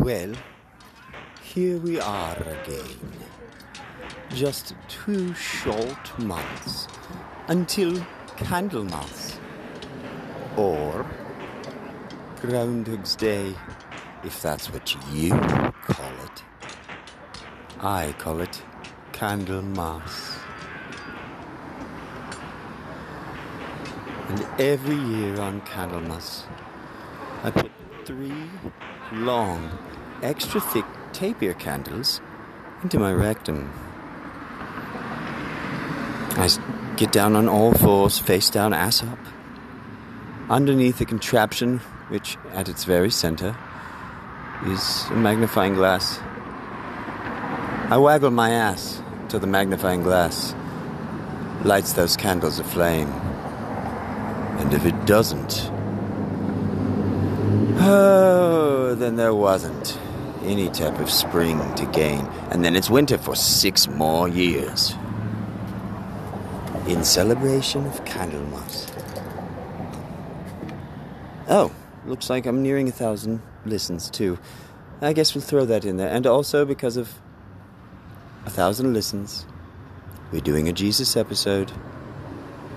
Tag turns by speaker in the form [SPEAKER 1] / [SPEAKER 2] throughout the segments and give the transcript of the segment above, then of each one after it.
[SPEAKER 1] Well, here we are again. Just two short months until Candlemas. Or Groundhog's Day, if that's what you call it. I call it Candlemas. And every year on Candlemas, I put three long, extra thick taper candles into my rectum. I get down on all fours, face down, ass up, underneath the contraption, which at its very center is a magnifying glass. I waggle my ass till the magnifying glass lights those candles aflame. And if it doesn't, oh, then there wasn't any type of spring to gain. And then it's winter for six more years. In celebration of Candlemas. Oh, looks like I'm nearing a thousand listens too. I guess we'll throw that in there. And also because of a thousand listens, we're doing a Jesus episode.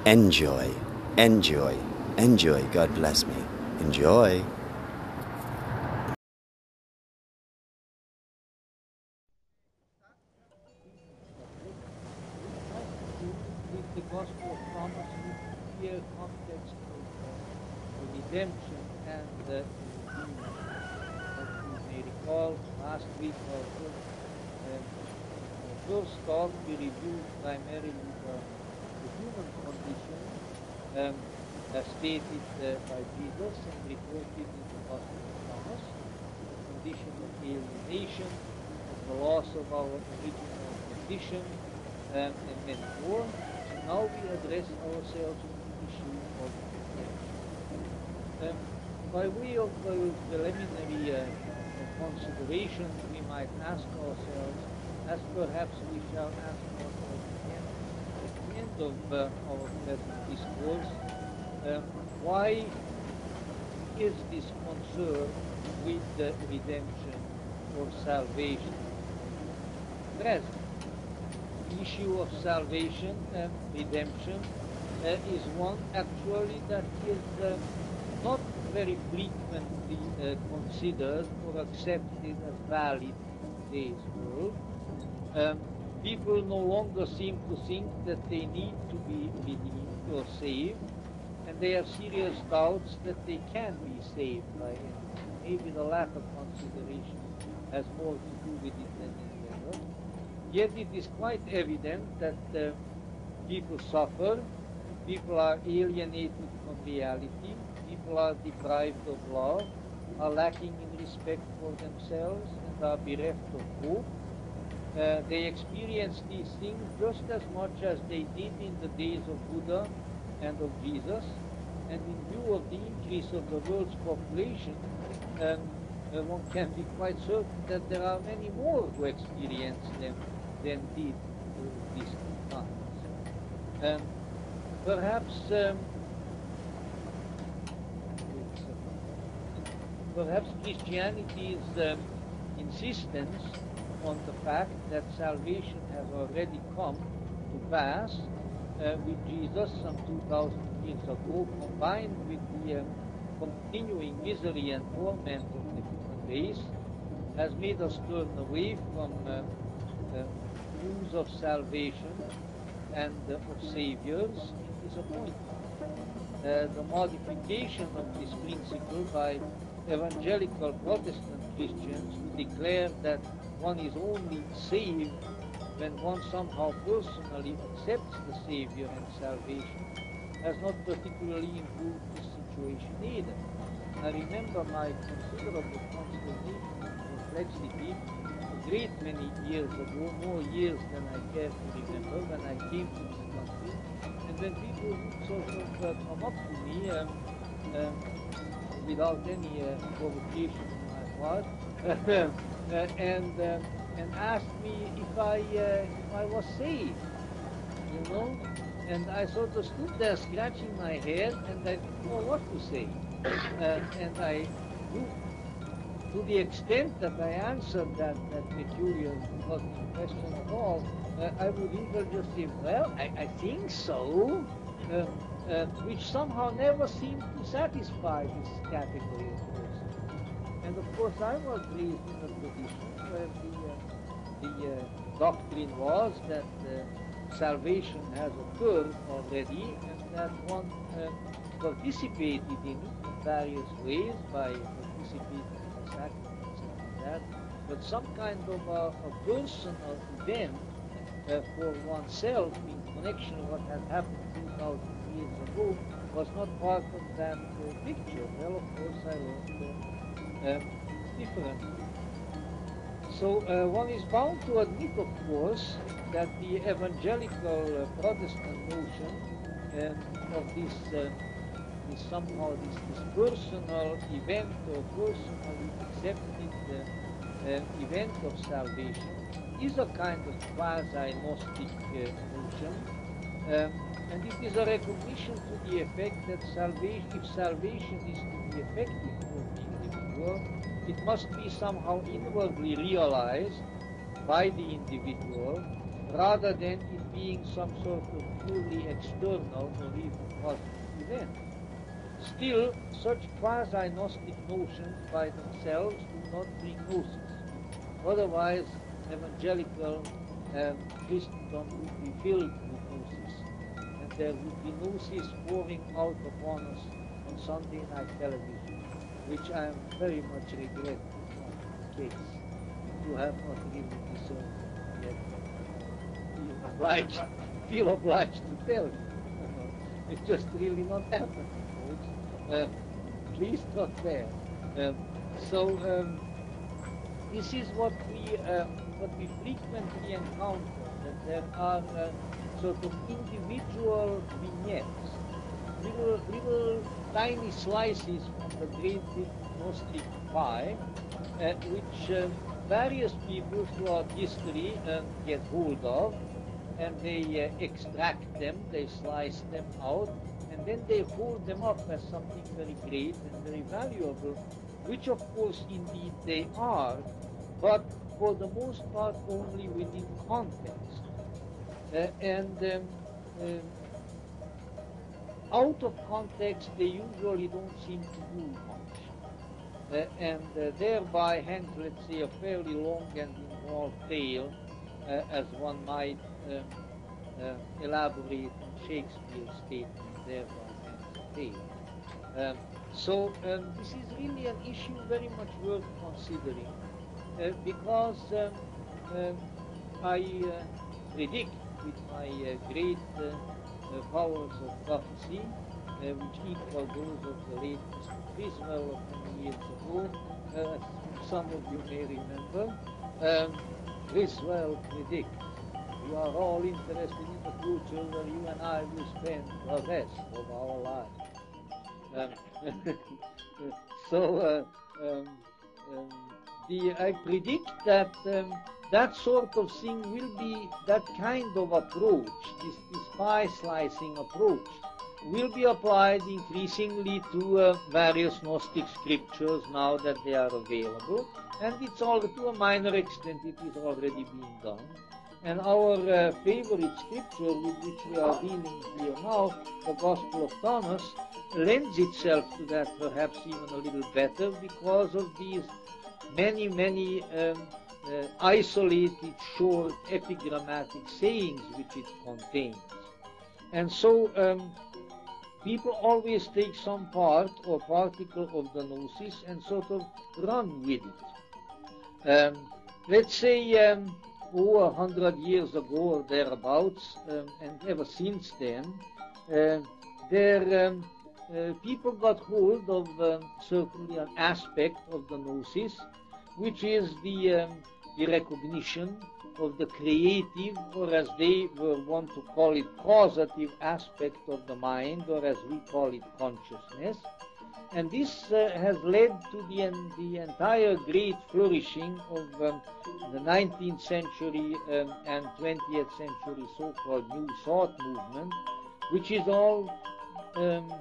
[SPEAKER 1] Enjoy, enjoy, enjoy. God bless me. Enjoy.
[SPEAKER 2] with the gospel of Thomas with clear context of uh, the redemption and the redeemer. As you may recall, last week our first, um, our first talk we reviewed primarily the, the human condition um, as stated uh, by Jesus and reported in the gospel of Thomas, the condition of alienation, of the loss of our original condition, um, and many more. So now we ourselves the issue of. Um, by way of uh, preliminary uh, consideration, we might ask ourselves, as perhaps we shall ask ourselves again at the end of uh, our present discourse, um, why is this concern with the redemption or salvation present? Issue of salvation and redemption uh, is one actually that is uh, not very frequently uh, considered or accepted as valid in today's world. Um, people no longer seem to think that they need to be redeemed or saved, and they have serious doubts that they can be saved by Him. Maybe the latter consideration has more to do with it than. Yet it is quite evident that uh, people suffer, people are alienated from reality, people are deprived of love, are lacking in respect for themselves, and are bereft of hope. Uh, they experience these things just as much as they did in the days of Buddha and of Jesus. And in view of the increase of the world's population, um, uh, one can be quite certain that there are many more who experience them than did uh, these times. Um, perhaps um, perhaps Christianity's um, insistence on the fact that salvation has already come to pass uh, with Jesus some 2,000 years ago, combined with the um, continuing misery and torment of the human race, has made us turn away from uh, uh, news of salvation and of saviors in disappointment. Uh, the modification of this principle by evangelical Protestant Christians who declare that one is only saved when one somehow personally accepts the Savior and salvation has not particularly improved the situation either. I remember my considerable consternation and perplexity a great many years ago, more years than I care to remember, when I came to this country, and then people sort of uh, come up to me um, um, without any uh, provocation on my part, uh, and um, and asked me if I uh, if I was saved, you know, and I sort of stood there scratching my head, and I didn't know what to say, uh, and I to the extent that I answered that, that peculiar question at all, uh, I would either just say, well, I, I think so, um, uh, which somehow never seemed to satisfy this category of person. And of course, I was raised in a tradition where the, uh, the uh, doctrine was that uh, salvation has occurred already and that one uh, participated in it in various ways by participating all that, but some kind of a, a personal event uh, for oneself in connection with what had happened 2,000 years ago was not part of that uh, picture. Well, of course, I learned uh, differently. So uh, one is bound to admit, of course, that the evangelical uh, Protestant notion um, of this, uh, this somehow this, this personal event or personally accepted event of salvation is a kind of quasi-Gnostic uh, notion, um, and it is a recognition to the effect that salvation, if salvation is to be effective for the individual, it must be somehow inwardly realized by the individual, rather than it being some sort of purely external or even positive event. Still, such quasi-Gnostic notions by themselves do not bring gnosis. Otherwise, evangelical um, Christendom would be filled with gnosis, and there would be gnosis pouring out upon us on Sunday night television, which I am very much regret is not the case. You have not really discerned yet. Feel obliged, feel obliged to tell you. It's just really not happening. Uh, at least not there. Um, so um, this is what we um, what we frequently encounter, that there are uh, sort of individual vignettes, little, little tiny slices from the great Gnostic pie, uh, which uh, various people throughout history uh, get hold of, and they uh, extract them, they slice them out, and then they hold them up as something very great and very valuable, which of course indeed they are, but for the most part only within context. Uh, and um, um, out of context, they usually don't seem to do much. Uh, and uh, thereby, hence, let's say, a fairly long and involved tale, uh, as one might um, uh, elaborate on Shakespeare's statement, hence, a tale. Um, so, um, this is really an issue very much worth considering. Uh, because um, um, I uh, predict with my uh, great powers of prophecy, which equal those of the late Mr. Criswell of many years ago, some of you may remember, um, Criswell predicts we are all interested in the future where you and I will spend the rest of our lives. Um, so, uh, um, um, the, I predict that um, that sort of thing will be that kind of approach, this, this pie slicing approach, will be applied increasingly to uh, various Gnostic scriptures now that they are available, and it's all to a minor extent it is already being done. And our uh, favorite scripture with which we are dealing here now, the Gospel of Thomas, lends itself to that perhaps even a little better because of these many, many um, uh, isolated, short, epigrammatic sayings which it contains. And so um, people always take some part or particle of the gnosis and sort of run with it. Um, let's say um, over a hundred years ago or thereabouts, um, and ever since then, uh, there um, uh, people got hold of um, certainly an aspect of the gnosis which is the, um, the recognition of the creative, or as they were want to call it, causative aspect of the mind, or as we call it, consciousness. And this uh, has led to the, the entire great flourishing of um, the 19th century um, and 20th century so-called New Thought movement, which is all um,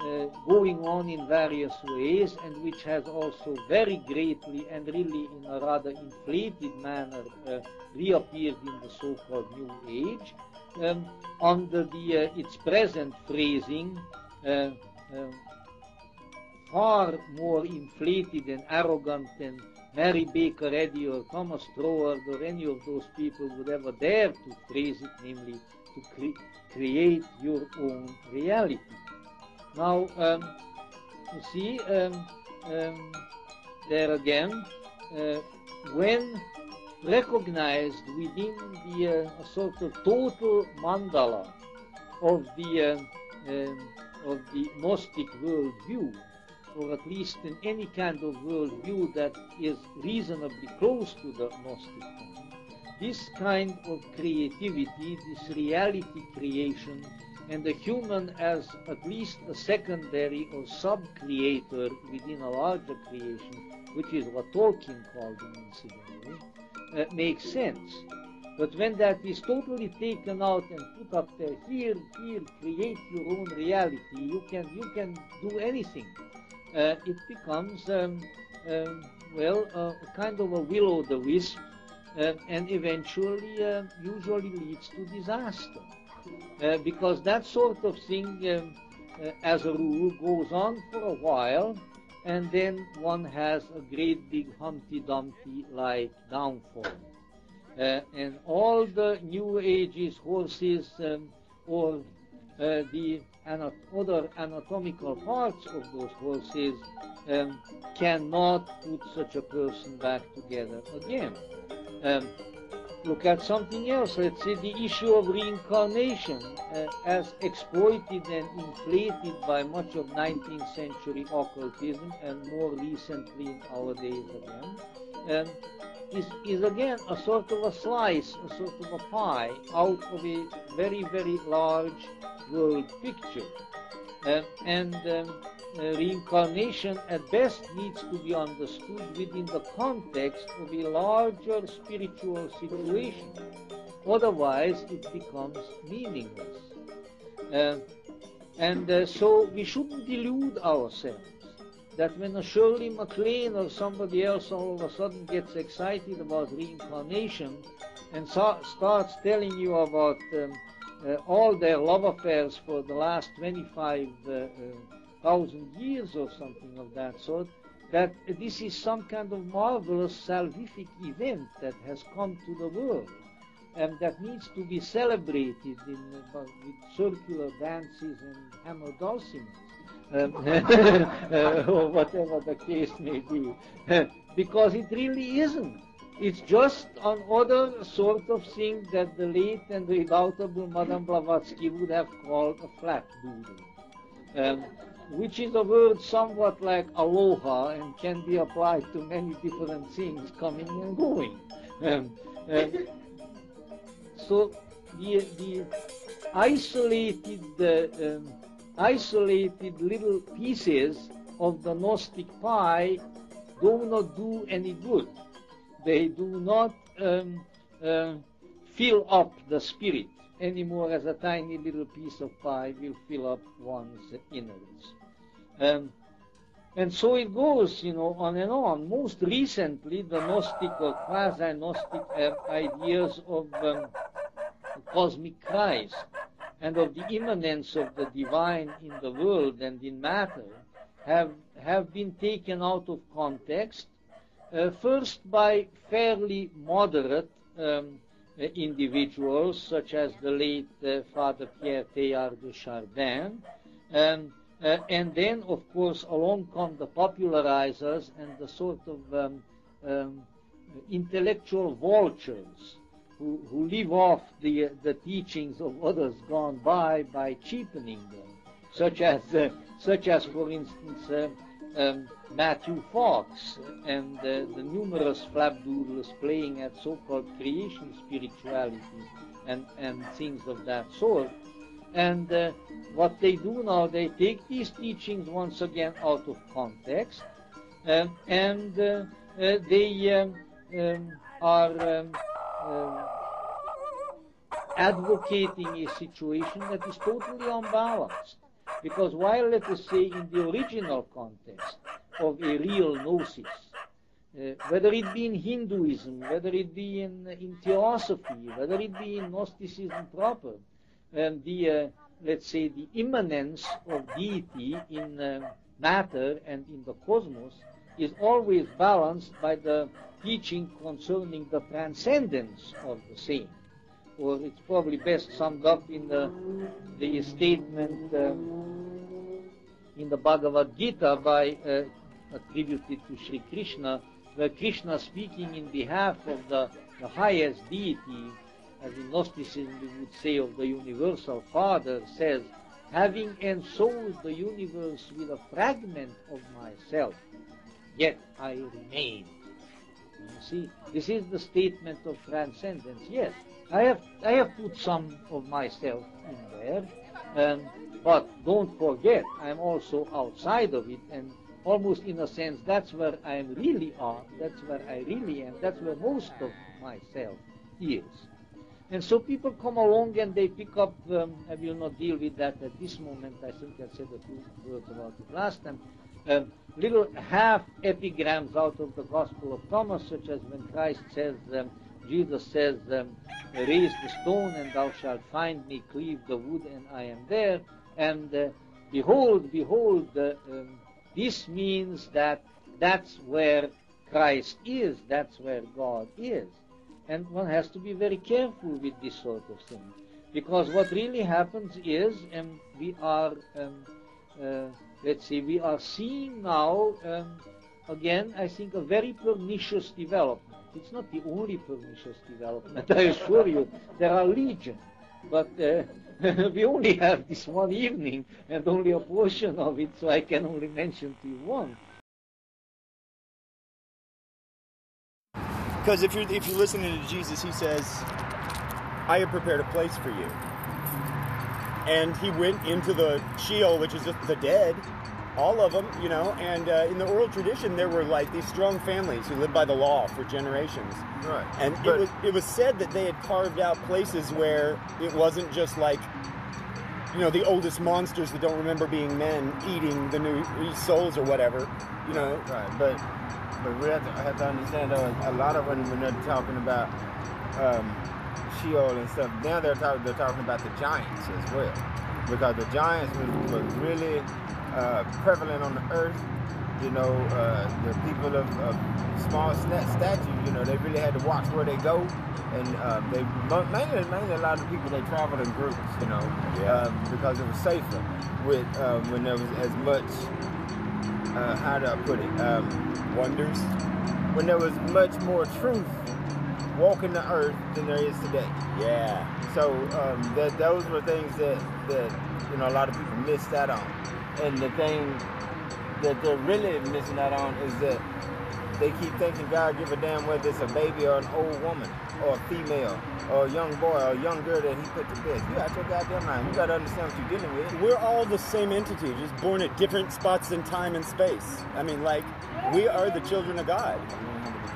[SPEAKER 2] uh, going on in various ways and which has also very greatly and really in a rather inflated manner uh, reappeared in the so-called New Age um, under the, uh, its present phrasing uh, um, far more inflated and arrogant than Mary Baker Eddy or Thomas Troward or any of those people would ever dare to phrase it, namely to cre- create your own reality. Now, um, you see, um, um, there again, uh, when recognized within the uh, sort of total mandala of the uh, um, of the Gnostic worldview, or at least in any kind of worldview that is reasonably close to the Gnostic this kind of creativity, this reality creation, and the human as at least a secondary or sub-creator within a larger creation, which is what Tolkien called it incidentally, uh, makes sense. But when that is totally taken out and put up there, here, here, create your own reality, you can, you can do anything. Uh, it becomes, um, um, well, uh, a kind of a will-o'-the-wisp, uh, and eventually, uh, usually leads to disaster. Uh, because that sort of thing, um, uh, as a rule, goes on for a while, and then one has a great big Humpty Dumpty like downfall. Uh, and all the New Age's horses um, or the anat- other anatomical parts of those horses um, cannot put such a person back together again. Um, look at something else. Let's say the issue of reincarnation, uh, as exploited and inflated by much of 19th century occultism and more recently in our days again, um, is, is again a sort of a slice, a sort of a pie out of a very, very large world picture. Uh, and um, reincarnation at best needs to be understood within the context of a larger spiritual situation. Otherwise, it becomes meaningless. Uh, and uh, so we shouldn't delude ourselves that when a Shirley MacLaine or somebody else all of a sudden gets excited about reincarnation and so starts telling you about um, uh, all their love affairs for the last 25,000 years or something of that sort, that this is some kind of marvelous salvific event that has come to the world and that needs to be celebrated in, uh, with circular dances and hammer dulcimers um, uh, or whatever the case may be, because it really isn't. It's just another sort of thing that the late and redoubtable Madame Blavatsky would have called a flat doodle, um, which is a word somewhat like aloha and can be applied to many different things coming and going. Um, um, so the, the isolated uh, um, isolated little pieces of the Gnostic pie do not do any good. They do not um, uh, fill up the spirit anymore as a tiny little piece of pie will fill up one's innards. And so it goes, you know, on and on. Most recently, the Gnostic or quasi-Gnostic ideas of um, cosmic Christ and of the immanence of the divine in the world and in matter have, have been taken out of context, uh, first by fairly moderate um, uh, individuals, such as the late uh, Father Pierre Teilhard de Chardin, um, uh, and then, of course, along come the popularizers and the sort of um, um, intellectual vultures who, who live off the, the teachings of others gone by by cheapening them, such as, uh, such as for instance, uh, um, Matthew Fox and uh, the numerous flapdoodles playing at so-called creation spirituality and, and things of that sort. And uh, what they do now, they take these teachings once again out of context, um, and uh, uh, they um, um, are um, um, advocating a situation that is totally unbalanced. Because while, let us say, in the original context of a real gnosis, uh, whether it be in Hinduism, whether it be in, in theosophy, whether it be in Gnosticism proper, um, the, uh, let's say, the immanence of deity in uh, matter and in the cosmos is always balanced by the teaching concerning the transcendence of the same. Or it's probably best summed up in the, the statement um, in the Bhagavad Gita by uh, attributed to Sri Krishna, where Krishna speaking in behalf of the, the highest deity, as in Gnosticism we would say of the universal Father, says, having ensouled the universe with a fragment of myself, yet I remain. You see, this is the statement of transcendence. Yes, I have I have put some of myself in there, um, but don't forget I'm also outside of it, and almost in a sense that's where I really are. That's where I really am. That's where most of myself is. And so people come along and they pick up, um, I will not deal with that at this moment, I think I said a few words about it last time, um, little half epigrams out of the Gospel of Thomas, such as when Christ says, um, Jesus says, um, raise the stone and thou shalt find me, cleave the wood and I am there, and uh, behold, behold, uh, um, this means that that's where Christ is, that's where God is. And one has to be very careful with this sort of thing. Because what really happens is, and we are, um, uh, let's see we are seeing now, um, again, I think, a very pernicious development. It's not the only pernicious development, I assure you. There are legion. But uh, we only have this one evening and only a portion of it, so I can only mention to you one.
[SPEAKER 3] Because if you're if you're listening to Jesus, he says, "I have prepared a place for you." And he went into the Sheol, which is just the dead, all of them, you know. And uh, in the oral tradition, there were like these strong families who lived by the law for generations.
[SPEAKER 4] Right.
[SPEAKER 3] And
[SPEAKER 4] But-
[SPEAKER 3] it was it was said that they had carved out places where it wasn't just like. You know the oldest monsters that don't remember being men eating the new souls or whatever. You know,
[SPEAKER 4] Right, but but we have to, have to understand though a lot of them when they're talking about um, Sheol and stuff. Now they're talking they're talking about the giants as well, because the giants was, was really uh, prevalent on the earth. You know, uh, the people of, of small stat stature, you know, they really had to watch where they go, and uh, they mainly mainly a lot of people they traveled in groups, you know,
[SPEAKER 3] Yeah.
[SPEAKER 4] um, because it was safer with um, when there was as much. Uh, how do I put it? Um,
[SPEAKER 3] wonders.
[SPEAKER 4] when there was much more truth walking the earth than there is today.
[SPEAKER 3] Yeah.
[SPEAKER 4] So um, that those were things that that you know a lot of people missed out on. And the thing that they're really missing out on is that they keep thinking God give a damn whether it's a baby or an old woman or a female or a young boy or a young girl that he put to bed. You out your goddamn mind. You gotta understand what you're dealing with.
[SPEAKER 3] We're all the same entity, just born at different spots in time and space. I mean, like, we are the children of God.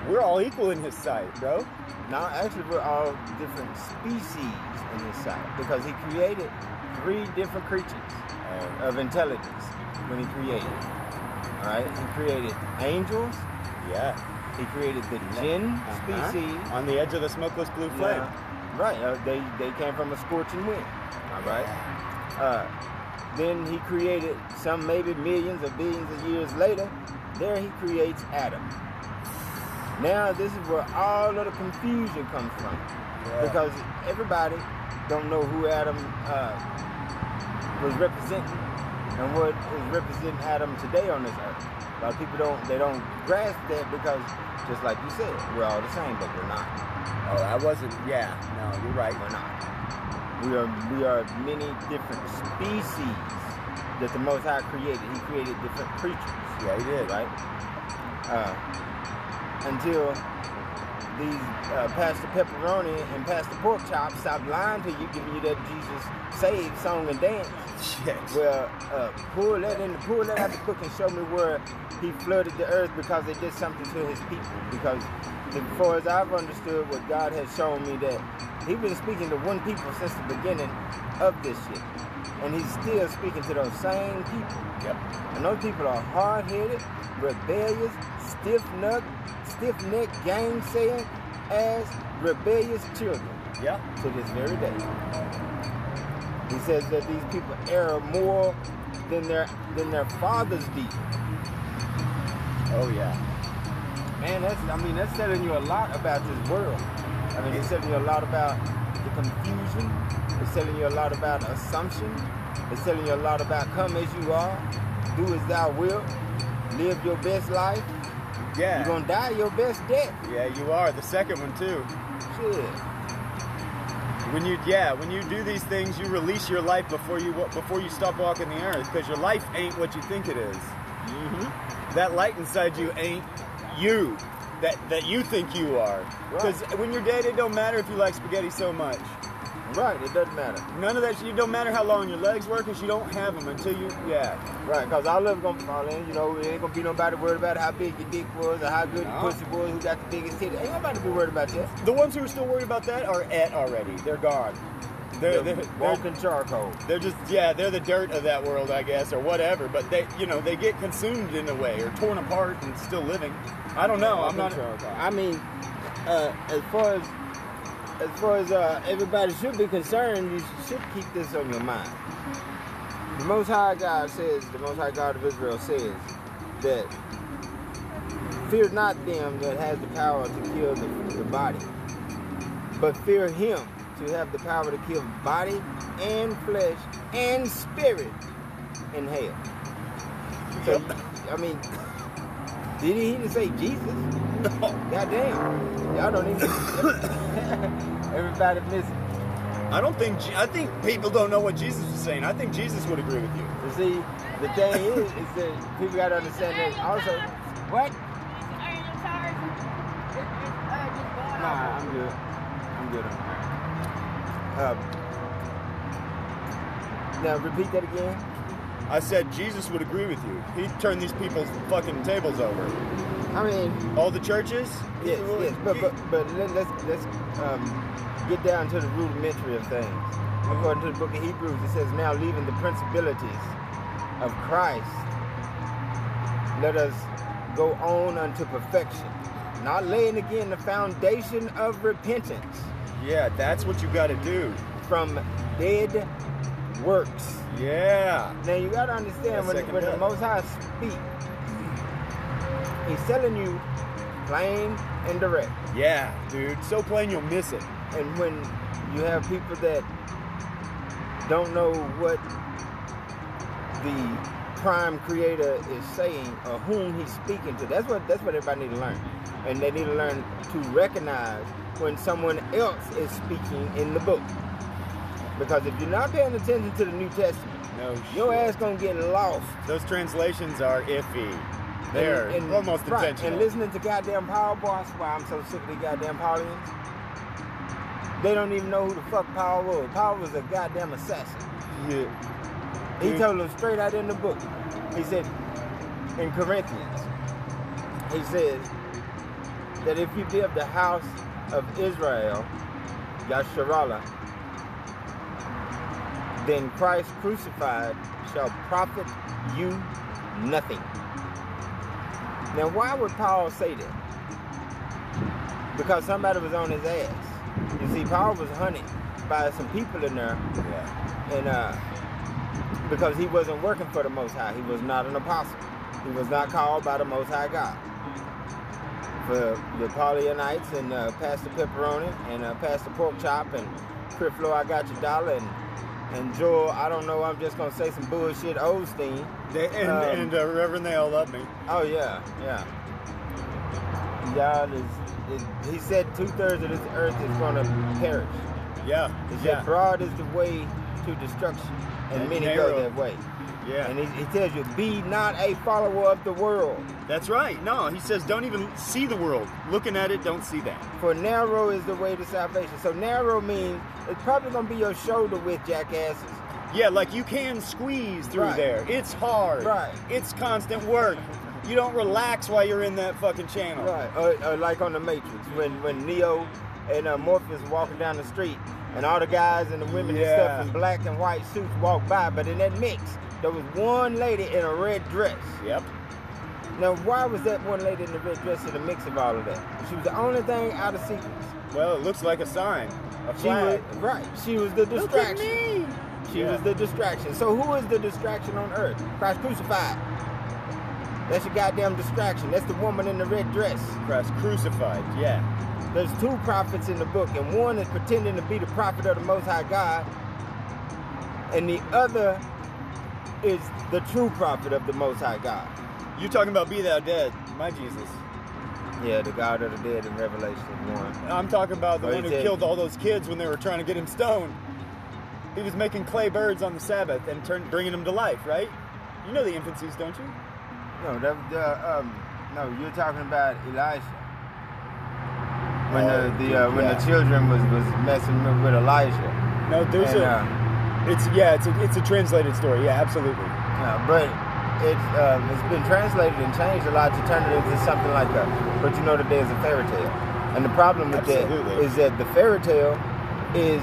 [SPEAKER 3] We're all equal in His sight, bro.
[SPEAKER 4] Now, actually, we're all different species in his sight because he created three different creatures of intelligence when he created. All right, he created angels.
[SPEAKER 3] Yeah.
[SPEAKER 4] He created the jinn
[SPEAKER 3] Uh-huh.
[SPEAKER 4] species.
[SPEAKER 3] On the edge of the smokeless blue flame.
[SPEAKER 4] Now, right, uh, they they came from a scorching wind. All right. Uh, then he created some maybe millions or billions of years later. There he creates Adam. Now this is where all of the confusion comes from, because everybody don't know who Adam uh, was representing and what is representing Adam today on this earth. A lot of people don't they don't grasp that because just like you said, we're all the same, but we're not.
[SPEAKER 3] Oh, I wasn't. Yeah. No, you're right.
[SPEAKER 4] We're not. We are we are many different species that the Most High created. He created different creatures.
[SPEAKER 3] Yeah, he did.
[SPEAKER 4] Right? Uh, until these uh, Pastor Pepperoni and Pastor Pork Chop stopped lying to you, giving you that Jesus saved song and dance.
[SPEAKER 3] Shit.
[SPEAKER 4] Well, uh, pull that in, the pull that out the book and show me where he flooded the earth because they did something to his people. Because as far as I've understood, what God has shown me that he's been speaking to one people since the beginning of this shit. and he's still speaking to those same people.
[SPEAKER 3] Yep.
[SPEAKER 4] And those people are hard-headed, rebellious, stiff-necked, stiff-necked, gang-saying, ass, rebellious children
[SPEAKER 3] Yeah.
[SPEAKER 4] to this very day. He says that these people err more than their than their fathers did.
[SPEAKER 3] Oh yeah.
[SPEAKER 4] Man, that's I mean that's telling you a lot about this world. I mean it's telling you a lot about the confusion. It's telling you a lot about assumption. It's telling you a lot about come as you are, do as thou wilt, live your best life.
[SPEAKER 3] Yeah.
[SPEAKER 4] You're gonna die your best death.
[SPEAKER 3] Yeah, you are. The second one too.
[SPEAKER 4] Shit.
[SPEAKER 3] When you yeah, when you do these things, you release your life before you before you stop walking the earth because your life ain't what you think it is.
[SPEAKER 4] Mm-hmm.
[SPEAKER 3] That light inside you ain't you that that you think you are. Because when you're dead, it don't matter if you like spaghetti so much.
[SPEAKER 4] Right, it doesn't matter.
[SPEAKER 3] None of that. shit. It don't matter how long your legs work, because you don't have them until you yeah.
[SPEAKER 4] Right, because all of gonna fall in. You know, it ain't gonna be nobody worried about how big your dick was or how good
[SPEAKER 3] No.
[SPEAKER 4] your pussy was, who got the biggest titty. Ain't nobody be worried about that.
[SPEAKER 3] The ones who are still worried about that are at already. They're gone. They're,
[SPEAKER 4] They're
[SPEAKER 3] they're, they're,
[SPEAKER 4] walking charcoal.
[SPEAKER 3] they're just yeah, they're the dirt of that world, I guess, or whatever. But they you know they get consumed in a way or torn apart and still living. I don't know. I'm not.
[SPEAKER 4] I mean, uh, as far as as far as uh, everybody should be concerned, you should keep this on your mind. The Most High God says, the Most High God of Israel says that fear not them that has the power to kill the, the body, but fear Him to have the power to kill body and flesh and spirit in hell. So, I mean, did he even say Jesus? No. Goddamn. Y'all don't even. Everybody missing.
[SPEAKER 3] I don't think. I think people don't know what Jesus was saying. I think Jesus would agree with you.
[SPEAKER 4] You see, the thing is, is that people got to understand that also. What? Nah, I'm good. I'm good. Um, now, repeat that again.
[SPEAKER 3] I said Jesus would agree with you. He turned these people's fucking tables over.
[SPEAKER 4] I mean,
[SPEAKER 3] All the churches.
[SPEAKER 4] yes, yes, but but but let, let's let's um, get down to the rudimentary of things. According to the book of Hebrews, it says, "Now leaving the principalities of Christ, let us go on unto perfection, not laying again the foundation of repentance
[SPEAKER 3] Yeah, that's what you got to do.
[SPEAKER 4] from dead works."
[SPEAKER 3] Yeah.
[SPEAKER 4] Now you gotta understand when, when the. Most High speak, He's telling you plain and direct.
[SPEAKER 3] Yeah, dude. So plain you'll miss it.
[SPEAKER 4] And when you have people that don't know what the prime creator is saying or whom he's speaking to, that's what that's what everybody need to learn. And they need to learn to recognize when someone else is speaking in the book. Because if you're not paying attention to the New Testament,
[SPEAKER 3] No.
[SPEAKER 4] your
[SPEAKER 3] shit.
[SPEAKER 4] ass gonna get lost.
[SPEAKER 3] Those translations are iffy. They're
[SPEAKER 4] and, and,
[SPEAKER 3] almost
[SPEAKER 4] right,
[SPEAKER 3] intentional.
[SPEAKER 4] And listening to goddamn Power that's why I'm so sick of these goddamn Paulians. They don't even know who the fuck Power was. Power was a goddamn assassin.
[SPEAKER 3] Yeah.
[SPEAKER 4] He told them straight out in the book. He said in Corinthians, he says that if you build the house of Israel, Yasharallah, then Christ crucified shall profit you nothing. Now, why would Paul say that? Because somebody was on his ass. You see, Paul was hunted by some people in there,
[SPEAKER 3] Yeah.
[SPEAKER 4] and uh, because he wasn't working for the Most High, he was not an apostle. He was not called by the Most High God. For the Paulianites and uh, Pastor Pepperoni and uh, Pastor Pork Chop and Creflo, I got your dollar, and and Joel, I don't know, I'm just gonna say some bullshit, Osteen.
[SPEAKER 3] They, and
[SPEAKER 4] Um,
[SPEAKER 3] and uh, Reverend, they all love me.
[SPEAKER 4] Oh yeah, yeah. Y'all is, is he said two thirds of this earth is gonna perish.
[SPEAKER 3] Yeah.
[SPEAKER 4] He said
[SPEAKER 3] Yeah.
[SPEAKER 4] broad is the way to destruction, and
[SPEAKER 3] And
[SPEAKER 4] many
[SPEAKER 3] narrow.
[SPEAKER 4] go that way.
[SPEAKER 3] Yeah.
[SPEAKER 4] And he, he tells you, be not a follower of the world,
[SPEAKER 3] That's right. No, he says don't even see the world. Looking at it, don't see that.
[SPEAKER 4] for narrow is the way to salvation. So narrow means it's probably gonna be your shoulder width, jackasses.
[SPEAKER 3] Yeah, like you can squeeze through
[SPEAKER 4] Right.
[SPEAKER 3] there. It's hard.
[SPEAKER 4] Right.
[SPEAKER 3] It's constant work. You don't relax while you're in that fucking channel.
[SPEAKER 4] Right. Or, or like on the Matrix, when when Neo and uh, Morpheus walking down the street, and all the guys and the women and stuff in black and white suits walk by, but in that mix, there was one lady in a red dress.
[SPEAKER 3] Yep.
[SPEAKER 4] Now, why was that one lady in the red dress in the mix of all of that? She was the only thing out of sequence.
[SPEAKER 3] Well, it looks like a sign. A
[SPEAKER 4] She was
[SPEAKER 3] flag.
[SPEAKER 4] right. She was the distraction.
[SPEAKER 3] Look at
[SPEAKER 4] distraction.
[SPEAKER 3] me.
[SPEAKER 4] She
[SPEAKER 3] Yeah.
[SPEAKER 4] was the distraction. So who is the distraction on earth? Christ crucified. That's your goddamn distraction. That's the woman in the red dress.
[SPEAKER 3] Christ crucified. Yeah.
[SPEAKER 4] There's two prophets in the book, and one is pretending to be the prophet of the Most High God, and the other is the true prophet of the Most High God.
[SPEAKER 3] You talking about be thou dead, my Jesus.
[SPEAKER 4] Yeah, the God of the dead in Revelation 1.
[SPEAKER 3] I'm talking about the
[SPEAKER 4] Well,
[SPEAKER 3] one who
[SPEAKER 4] did.
[SPEAKER 3] killed all those kids when they were trying to get him stoned. He was making clay birds on the Sabbath and turn, bringing them to life, right? You know the infancies, don't you?
[SPEAKER 4] No, that, uh, um, no, you're talking about Elisha. When
[SPEAKER 3] Oh,
[SPEAKER 4] the, the uh, when
[SPEAKER 3] yeah.
[SPEAKER 4] the children was was messing with Elijah.
[SPEAKER 3] No, there's
[SPEAKER 4] And, uh,
[SPEAKER 3] it's yeah, it's a it's a translated story. Yeah, absolutely.
[SPEAKER 4] Yeah, but it's um, it's been translated and changed a lot to turn it into something like a. But you know that there's a fairy tale, and the problem with
[SPEAKER 3] Absolutely.
[SPEAKER 4] that is that the fairy tale is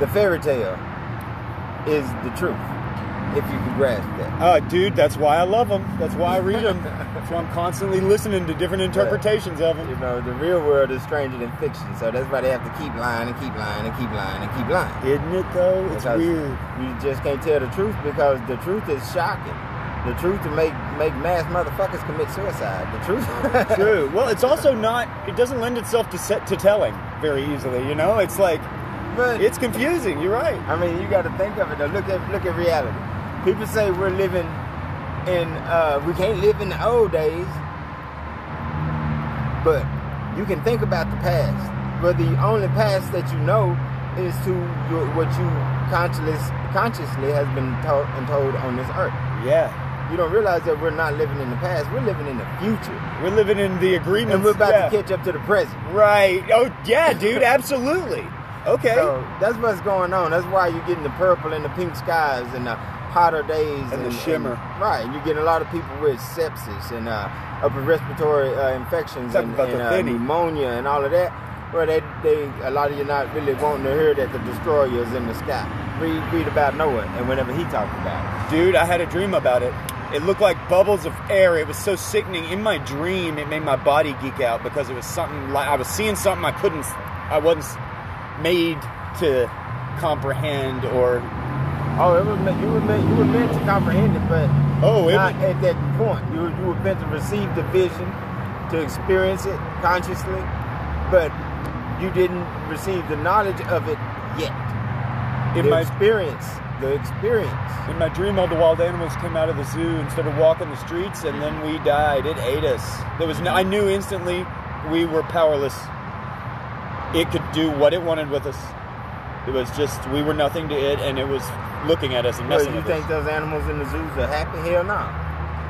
[SPEAKER 4] the fairy tale is the truth. If you can grasp that.
[SPEAKER 3] Uh, dude, that's why I love them. That's why I read them. that's why I'm constantly listening to different interpretations of them.
[SPEAKER 4] You know, the real world is stranger than fiction, so that's why they have to keep lying and keep lying and keep lying and keep lying.
[SPEAKER 3] Isn't it though? It's
[SPEAKER 4] Because
[SPEAKER 3] weird.
[SPEAKER 4] You just can't tell the truth because the truth is shocking. The truth to make make mass motherfuckers commit suicide. The truth.
[SPEAKER 3] True. Well, it's also not. It doesn't lend itself to set to telling very easily. You know, it's like
[SPEAKER 4] But
[SPEAKER 3] it's confusing. You're right.
[SPEAKER 4] I mean, you got to think of it. Though. Look at look at reality. People say we're living in. Uh, we can't live in the old days, but you can think about the past. But the only past that you know is to what you consciously consciously has been taught and told on this earth.
[SPEAKER 3] Yeah.
[SPEAKER 4] You don't realize that we're not living in the past. We're living in the future,
[SPEAKER 3] We're living in the agreements.
[SPEAKER 4] and we're about
[SPEAKER 3] yeah.
[SPEAKER 4] to catch up to the present.
[SPEAKER 3] Right. Oh, yeah, dude. Absolutely. Okay.
[SPEAKER 4] So that's what's going on. That's why you're getting the purple and the pink skies and the hotter days
[SPEAKER 3] And the shimmer.
[SPEAKER 4] right, and you get a lot of people with sepsis and uh, upper respiratory uh, infections and, and uh, pneumonia and all of that. Where they, they, a lot of you not really wanting to hear that the destroyer is in the sky. Read, read about Noah and whenever he talked about it.
[SPEAKER 3] Dude, I had a dream about it. It looked like bubbles of air. It was so sickening. In my dream, it made my body geek out because it was something like I was seeing something I couldn't, I wasn't made to comprehend or.
[SPEAKER 4] Oh, it was meant, you were meant, you were meant to comprehend it, but
[SPEAKER 3] Oh, it
[SPEAKER 4] not
[SPEAKER 3] was,
[SPEAKER 4] at that point. You were, you were meant to receive the vision, to experience it consciously, but you didn't receive the knowledge of it yet.
[SPEAKER 3] in
[SPEAKER 4] the
[SPEAKER 3] my
[SPEAKER 4] experience, the experience.
[SPEAKER 3] in my dream. All the wild animals came out of the zoo and started walking the streets, and then we died. It ate us. There was no, I knew instantly we were powerless. It could do what it wanted with us. It was just we were nothing to it, and it was looking at us and
[SPEAKER 4] Well,
[SPEAKER 3] messing
[SPEAKER 4] you
[SPEAKER 3] with
[SPEAKER 4] think
[SPEAKER 3] us.
[SPEAKER 4] those animals in the zoos are happy? Hell no.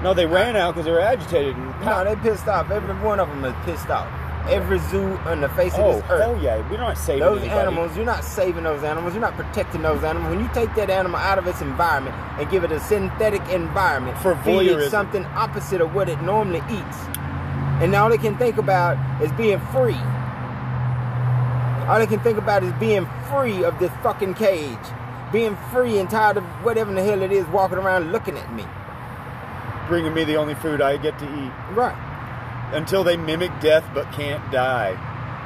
[SPEAKER 3] No, they ran out because they were agitated. And
[SPEAKER 4] No, they pissed off. Every one of them is pissed off. Every zoo on the face
[SPEAKER 3] oh
[SPEAKER 4] of this oh, earth.
[SPEAKER 3] hell yeah, we're not saving
[SPEAKER 4] Those
[SPEAKER 3] anybody.
[SPEAKER 4] animals, you're not saving those animals. You're not protecting those animals. When you take that animal out of its environment and give it a synthetic environment,
[SPEAKER 3] For
[SPEAKER 4] feed it something opposite of what it normally eats, and all they can think about is being free. All they can think about is being free of this fucking cage, being free and tired of whatever the hell it is walking around looking at me.
[SPEAKER 3] bringing me the only food I get to eat
[SPEAKER 4] Right.
[SPEAKER 3] until they mimic death but can't die.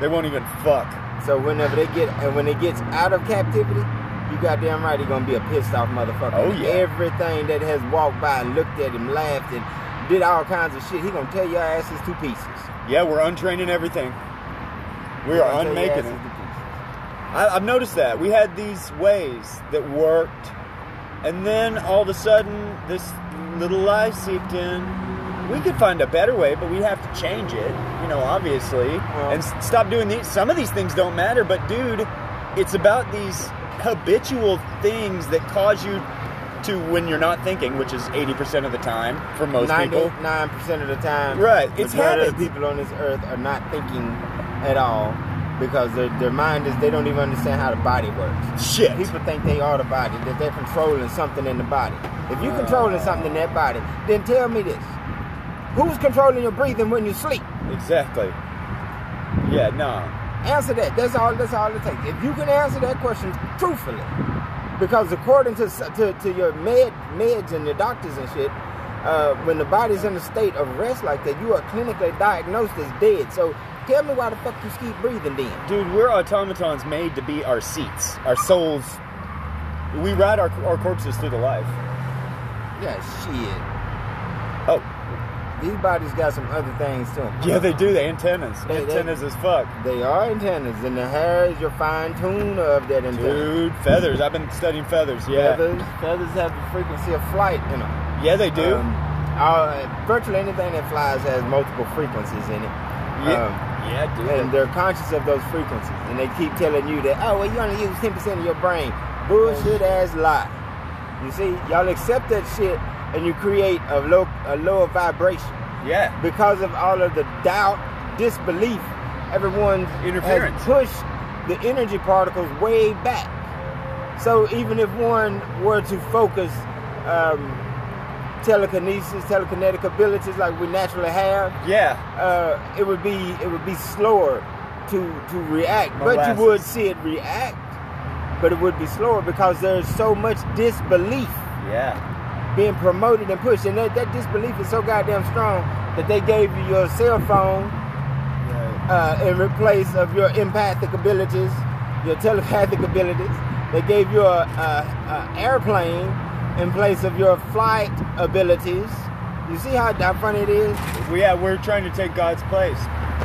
[SPEAKER 3] They won't even fuck.
[SPEAKER 4] So whenever they get and when it gets out of captivity, you goddamn right, he's gonna be a pissed off motherfucker.
[SPEAKER 3] Oh, yeah.
[SPEAKER 4] Everything that has walked by, and looked at him, laughed, and did all kinds of shit, he gonna tear your asses to pieces.
[SPEAKER 3] Yeah, we're untraining everything. We are
[SPEAKER 4] gonna tear your
[SPEAKER 3] unmaking it. I, I've noticed that we had these ways that worked, and then all of a sudden this little lie seeped in. We could find a better way, but we have to change it. You know, obviously,
[SPEAKER 4] Well-
[SPEAKER 3] and s- stop doing these. Some of these things don't matter, but dude, it's about these habitual things that cause you to when you're not thinking, which is eighty percent of the time for most people.
[SPEAKER 4] Ninety-nine percent of the time,
[SPEAKER 3] Right, it's
[SPEAKER 4] majority of
[SPEAKER 3] habits.
[SPEAKER 4] the people on this earth are not thinking at all because their their mind is they don't even understand how the body works.
[SPEAKER 3] Shit.
[SPEAKER 4] People think they are the body, that they're controlling something in the body. If you're controlling something in that body, then tell me this. Who's controlling your breathing when you sleep?
[SPEAKER 3] Exactly. Yeah, no.
[SPEAKER 4] Answer that. That's all. That's all it takes. If you can answer that question truthfully, because according to to, to your med meds and your doctors and shit, uh, when the body's in a state of rest like that, you are clinically diagnosed as dead. So tell me why the fuck you keep breathing then?
[SPEAKER 3] Dude, we're automatons made to be our seats, our souls. We ride our, our corpses through the life.
[SPEAKER 4] Yeah, shit. These bodies got some other things to them.
[SPEAKER 3] yeah, they do. The antennas.
[SPEAKER 4] They- they-
[SPEAKER 3] antennas as fuck.
[SPEAKER 4] They are antennas, and the hair is your fine tune of that antenna.
[SPEAKER 3] Dude, feathers. I've been studying feathers. Yeah.
[SPEAKER 4] Feathers, feathers have the frequency of flight in them.
[SPEAKER 3] Yeah, they do.
[SPEAKER 4] Um, all- virtually anything that flies has multiple frequencies in it.
[SPEAKER 3] yeah.
[SPEAKER 4] Um,
[SPEAKER 3] yeah, dude.
[SPEAKER 4] and they're conscious of those frequencies, and they keep telling you that, oh, well, you only use 10% of your brain. Bullshit ass lie. You see, y'all accept that shit, and you create a low, a lower vibration
[SPEAKER 3] yeah.
[SPEAKER 4] because of all of the doubt, disbelief. everyone's
[SPEAKER 3] Interference.
[SPEAKER 4] has pushed the energy particles way back. So even if one were to focus um, telekinesis, telekinetic abilities like we naturally have,
[SPEAKER 3] Yeah.
[SPEAKER 4] uh, it would be it would be slower to to react. But you would see it react, but it would be slower because there's so much disbelief
[SPEAKER 3] Yeah.
[SPEAKER 4] Being promoted and pushed, and that, that disbelief is so goddamn strong that they gave you your cell phone uh, in replace of your empathic abilities, your telepathic abilities. They gave you a, a, a airplane in place of your flight abilities. You see how, how funny it is?
[SPEAKER 3] Well, yeah, we're trying to take God's place,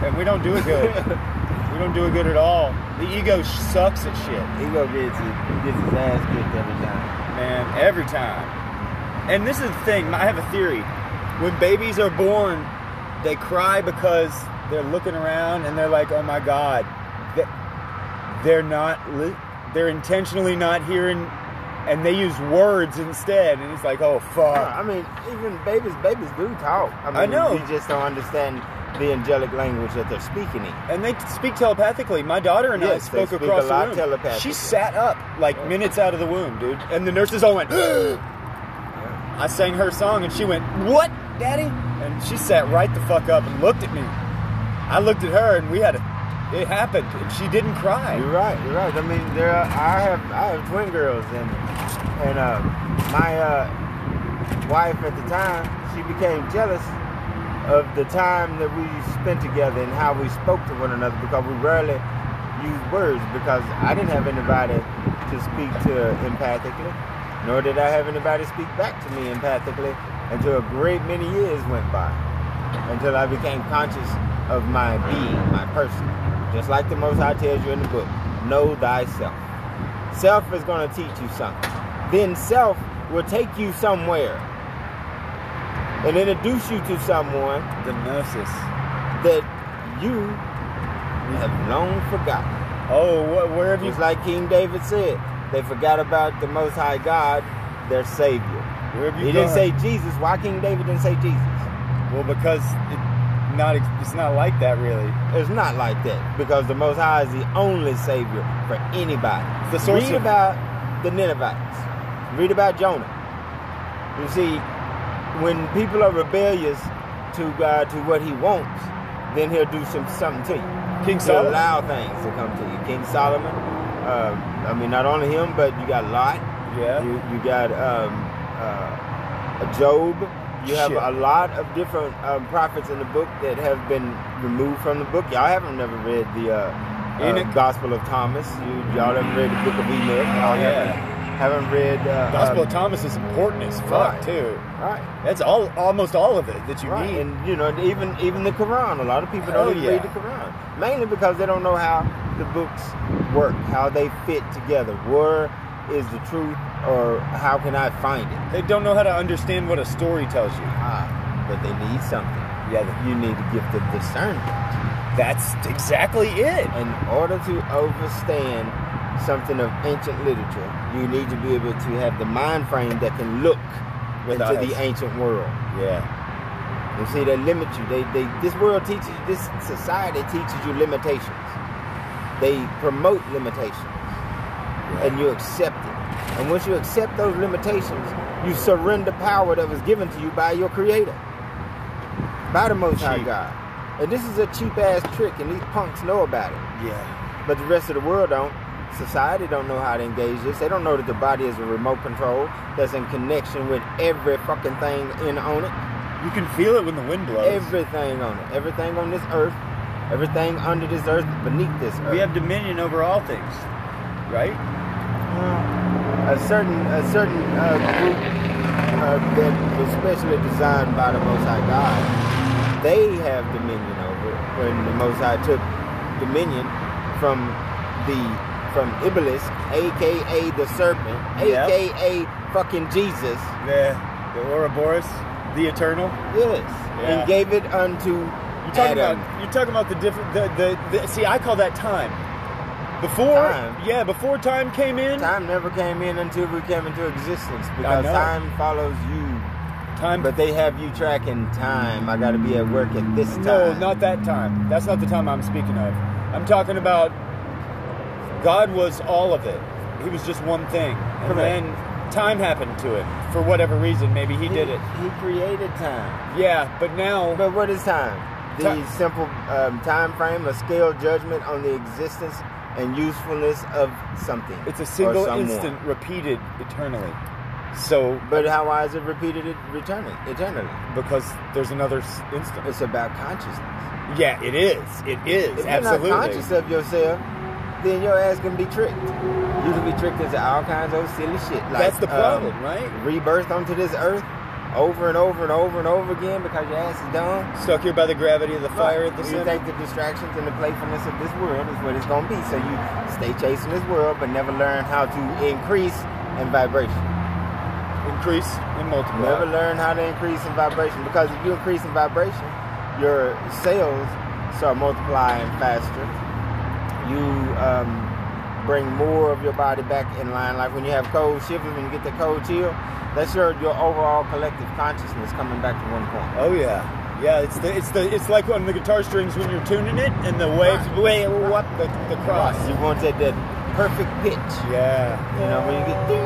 [SPEAKER 3] and we don't do it good. we don't do it good at all. The ego sucks at shit,
[SPEAKER 4] Ego gets his, gets his ass kicked every time.
[SPEAKER 3] man, every time. And this is the thing. I have a theory. When babies are born, they cry because they're looking around and they're like, "Oh my God," They- they're not, they're intentionally not hearing, and they use words instead. And it's like, "Oh fuck."
[SPEAKER 4] I mean, even babies, babies do talk. I, mean,
[SPEAKER 3] I know.
[SPEAKER 4] You just don't understand the angelic language that they're speaking in.
[SPEAKER 3] And they speak telepathically. My daughter and I
[SPEAKER 4] Yes, they
[SPEAKER 3] spoke across the room. She sat up like minutes out of the womb, dude. And the nurses all went. I sang her song and she went, "What, Daddy?" And she sat right the fuck up and looked at me. I looked at her and we had a. It happened, and she didn't cry.
[SPEAKER 4] You're right. You're right. I mean, there. Are, I have I have twin girls, and and uh, my uh, wife at the time, she became jealous of the time that we spent together and how we spoke to one another because we rarely used words because I didn't have anybody to speak to empathically, nor did I have anybody speak back to me empathically until a great many years went by until I became conscious of my being, my person. Just like the Most High tells you in the book, know thyself. Self is going to teach you something. Then self will take you somewhere and introduce you to someone
[SPEAKER 3] The nurses.
[SPEAKER 4] that you have long forgotten.
[SPEAKER 3] Oh, what, where have you?
[SPEAKER 4] Just like King David said, they forgot about the Most High God, their Savior. He didn't say Jesus. Why King David didn't say Jesus?
[SPEAKER 3] Well, because it not. It's not like that, really.
[SPEAKER 4] It's not like that because the Most High is the only Savior for anybody.
[SPEAKER 3] It's the source
[SPEAKER 4] Read
[SPEAKER 3] of-
[SPEAKER 4] about the Ninevites. Read about Jonah. You see, when people are rebellious to God, to what He wants, then He'll do some something to you.
[SPEAKER 3] King
[SPEAKER 4] He'll
[SPEAKER 3] Solomon.
[SPEAKER 4] allow things to come to you. King Solomon. Uh, I mean, not only him, but you got Lot.
[SPEAKER 3] Yeah.
[SPEAKER 4] You, you got um, uh, Job. You have
[SPEAKER 3] Shit.
[SPEAKER 4] a lot of different um, prophets in the book that have been removed from the book. Y'all haven't never read the uh, uh, Gospel of Thomas. You, y'all haven't read the book of Enoch.
[SPEAKER 3] Oh, yeah.
[SPEAKER 4] Haven't, read uh,
[SPEAKER 3] Gospel
[SPEAKER 4] um,
[SPEAKER 3] of Thomas is important as fuck
[SPEAKER 4] right.
[SPEAKER 3] too.
[SPEAKER 4] Right.
[SPEAKER 3] That's all, almost all of it that you
[SPEAKER 4] Right,
[SPEAKER 3] need.
[SPEAKER 4] and you know, even even the Quran. A lot of people
[SPEAKER 3] Hell
[SPEAKER 4] don't
[SPEAKER 3] yeah.
[SPEAKER 4] read the Quran, mainly because they don't know how the books work, how they fit together. Where is the truth, or how can I find it?
[SPEAKER 3] They don't know how to understand what a story tells you.
[SPEAKER 4] Ah, but they need something.
[SPEAKER 3] Yeah,
[SPEAKER 4] You need the gift of discernment
[SPEAKER 3] that's exactly it.
[SPEAKER 4] in order to understand something of ancient literature. You need to be able to have the mind frame that can look into the ancient world.
[SPEAKER 3] Yeah.
[SPEAKER 4] You see, they limit you. They, they, this world teaches, you this society teaches you limitations. They promote limitations, and you accept it. And once you accept those limitations, you surrender power that was given to you by your Creator, by the Most High God. And this is a cheap ass trick, and these punks know about it.
[SPEAKER 3] Yeah.
[SPEAKER 4] But the rest of the world don't. Society don't know how to engage this. They don't know that the body is a remote control that's in connection with every fucking thing in on it.
[SPEAKER 3] You can feel it when the wind blows.
[SPEAKER 4] Everything on it. Everything on this earth. Everything under this earth, beneath this earth.
[SPEAKER 3] we have dominion over all things, right?
[SPEAKER 4] a certain a certain uh, group uh, that was specially designed by the Most High God. They have dominion over it. When the Most High took dominion from the from Iblis, aka the serpent,
[SPEAKER 3] Yep.
[SPEAKER 4] aka fucking Jesus,
[SPEAKER 3] The the Ouroboros, the Eternal.
[SPEAKER 4] yes,
[SPEAKER 3] Yeah.
[SPEAKER 4] and gave it unto
[SPEAKER 3] You're talking
[SPEAKER 4] Adam.
[SPEAKER 3] about you're talking about the different the, the, the see I call that time. Before
[SPEAKER 4] Time?
[SPEAKER 3] yeah, before time came in,
[SPEAKER 4] Time never came in until we came into existence because time follows you.
[SPEAKER 3] time
[SPEAKER 4] But they have you tracking time. I got to be at work at this time.
[SPEAKER 3] No, not that time. That's not the time I'm speaking of. I'm talking about God was all of it. He was just one thing. And
[SPEAKER 4] Correct.
[SPEAKER 3] then time happened to him for whatever reason. Maybe he did it.
[SPEAKER 4] He created time.
[SPEAKER 3] Yeah, but now
[SPEAKER 4] But what is time? The
[SPEAKER 3] Ti-
[SPEAKER 4] simple um, time frame, a scale judgment on the existence and usefulness of something.
[SPEAKER 3] it's a single instant repeated eternally. So
[SPEAKER 4] But how why is it repeated it eternally? Eternally.
[SPEAKER 3] because there's another instant.
[SPEAKER 4] It's about consciousness.
[SPEAKER 3] Yeah, it is. It is.
[SPEAKER 4] If
[SPEAKER 3] Absolutely.
[SPEAKER 4] you're not conscious of yourself, then your ass can be tricked. You can be tricked into all kinds of silly shit. Like,
[SPEAKER 3] That's the problem,
[SPEAKER 4] um,
[SPEAKER 3] right?
[SPEAKER 4] Rebirth onto this earth over and over and over and over again because your ass is dumb.
[SPEAKER 3] Stuck here by the gravity of the fire at the
[SPEAKER 4] you
[SPEAKER 3] center.
[SPEAKER 4] think the distractions and the playfulness of this world is what it's gonna be. So you stay chasing this world, but never learn how to increase in vibration.
[SPEAKER 3] Increase and multiply.
[SPEAKER 4] Never learn how to increase in vibration because if you increase in vibration, your cells start multiplying faster. You um, bring more of your body back in line. Like when you have cold shivers, when you get the cold chill, that's your your overall collective consciousness coming back to one point.
[SPEAKER 3] Oh yeah, yeah. It's the it's the it's like on the guitar strings when you're tuning it and the waves. Wait, what the the cross?
[SPEAKER 4] You want that that perfect pitch.
[SPEAKER 3] Yeah,
[SPEAKER 4] You know when you get ding,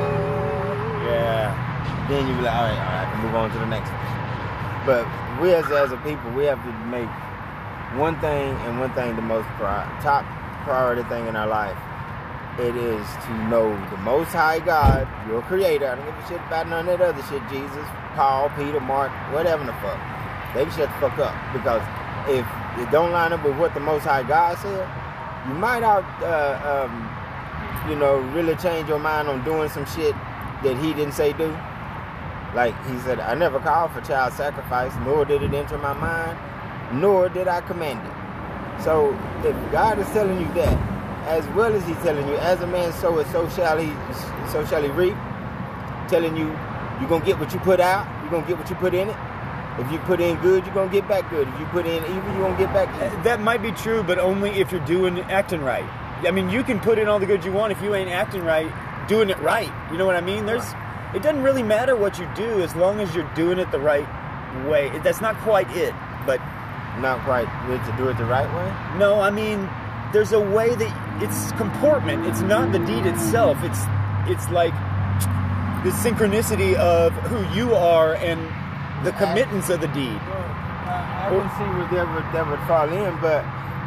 [SPEAKER 3] yeah.
[SPEAKER 4] then you be like, all right, all right, I can move on to the next one. But we as as a people, we have to make one thing and one thing the most pri- top priority thing in our life. It is to know the Most High God, your Creator. I don't give a shit about none of that other shit. Jesus, Paul, Peter, Mark, whatever the fuck. They shut the fuck up because if it don't line up with what the Most High God said, you might out, uh, um, you know, really change your mind on doing some shit that He didn't say do. Like he said, I never called for child sacrifice, nor did it enter my mind, nor did I command it. So if God is telling you that, as well as He's telling you, as a man soweth, so shall he, so shall he reap. Telling you, you're gonna get what you put out. You're gonna get what you put in it. If you put in good, you're gonna get back good. If you put in evil, you're gonna get back evil.
[SPEAKER 3] That might be true, but only if you're doing acting right. I mean, you can put in all the good you want if you ain't acting right, doing it right. You know what I mean? There's, it doesn't really matter what you do as long as you're doing it the right way. That's not quite it, but
[SPEAKER 4] Not quite to do it the right way.
[SPEAKER 3] No, I mean, there's a way that it's comportment. It's not the deed itself. It's it's like the synchronicity of who you are and the committance of the deed.
[SPEAKER 4] I can see where that would that would fall in, but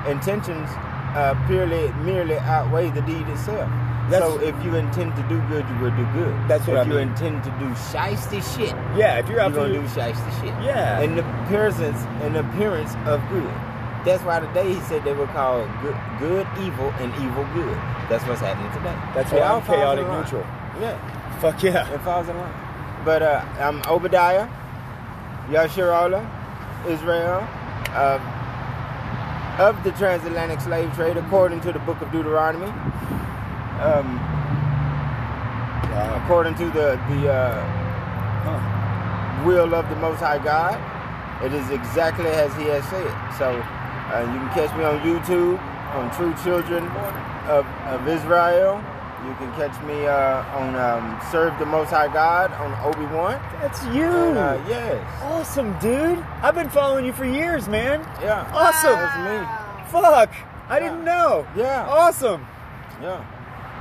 [SPEAKER 4] intentions uh, purely merely outweigh the deed itself.
[SPEAKER 3] That's-
[SPEAKER 4] so if you intend to do good, you will do good.
[SPEAKER 3] That's what
[SPEAKER 4] if
[SPEAKER 3] I
[SPEAKER 4] you
[SPEAKER 3] mean.
[SPEAKER 4] intend to do shiesty shit,
[SPEAKER 3] Yeah, if you're
[SPEAKER 4] you're
[SPEAKER 3] out
[SPEAKER 4] gonna do shiesty shit.
[SPEAKER 3] Yeah.
[SPEAKER 4] The appearance and appearance of good. That's why today he said they were called good, good evil and evil good. That's what's happening today.
[SPEAKER 3] That's why I'm chaotic neutral.
[SPEAKER 4] Yeah.
[SPEAKER 3] fuck yeah.
[SPEAKER 4] It falls in line. But uh, I'm Obadiah, Yasharallah, Israel, uh, of the transatlantic slave trade, according to the book of Deuteronomy. Um, according to the the uh,
[SPEAKER 3] Huh.
[SPEAKER 4] will of the Most High God, it is exactly as He has said. So uh, you can catch me on YouTube on True Children of, of Israel. You can catch me uh, on um, Serve the Most High God on Obi Wan.
[SPEAKER 3] That's you.
[SPEAKER 4] Uh, yes,
[SPEAKER 3] Awesome, dude. I've been following you for years, man.
[SPEAKER 4] yeah,
[SPEAKER 3] Awesome.
[SPEAKER 4] that's me.
[SPEAKER 3] Fuck. I didn't know.
[SPEAKER 4] Yeah,
[SPEAKER 3] Awesome.
[SPEAKER 4] yeah.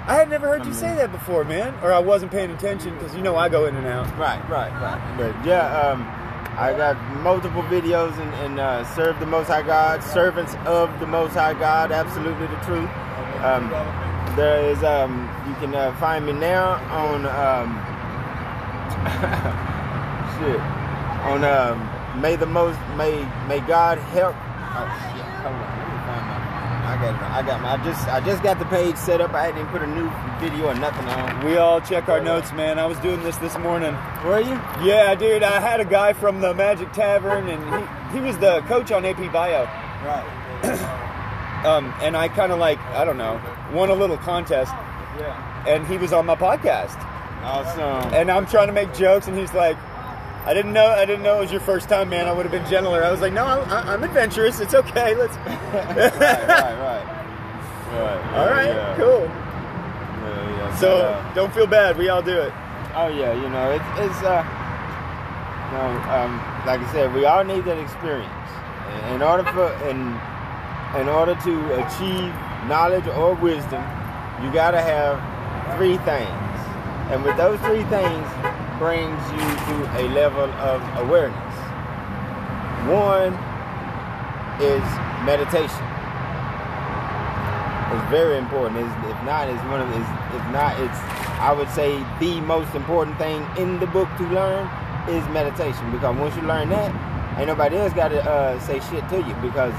[SPEAKER 3] I had never heard you say that before, man. Or I wasn't paying attention because you know I go in and out.
[SPEAKER 4] Right, right, right. But yeah, um, I got multiple videos and, and uh, serve the Most High God, servants of the Most High God, absolutely the truth. Um, there is, um, you can uh, find me now on, um, shit, on um, May the Most, May May God help. Oh shit, hold on, let me find my. I got it. I got my. I just I just got the page set up. I hadn't even put a new video or nothing on.
[SPEAKER 3] We all check our notes, man. I was doing this this morning.
[SPEAKER 4] Were you?
[SPEAKER 3] Yeah, dude. I had a guy from the Magic Tavern, and he, he was the coach on AP Bio.
[SPEAKER 4] Right.
[SPEAKER 3] Um, and I kind of like I don't know won a little contest,
[SPEAKER 4] Yeah.
[SPEAKER 3] and he was on my podcast.
[SPEAKER 4] Awesome.
[SPEAKER 3] And I'm trying to make jokes, and he's like, "I didn't know. I didn't know it was your first time, man. I would have been gentler." I was like, "No, I, I'm adventurous. It's okay. Let's."
[SPEAKER 4] right, right, right. Right.
[SPEAKER 3] All right,
[SPEAKER 4] yeah.
[SPEAKER 3] cool.
[SPEAKER 4] Yeah, yeah.
[SPEAKER 3] So
[SPEAKER 4] But, uh,
[SPEAKER 3] don't feel bad. We all do it.
[SPEAKER 4] Oh yeah, you know it's it's uh, you know, um, like I said, we all need that experience in order for in in order to achieve knowledge or wisdom, you got to have three things, and with those three things brings you to a level of awareness. One is meditation. It's very important. It's, if not, it's one of it's, if not, it's I would say the most important thing in the book to learn is meditation because once you learn that, ain't nobody else got to uh, say shit to you because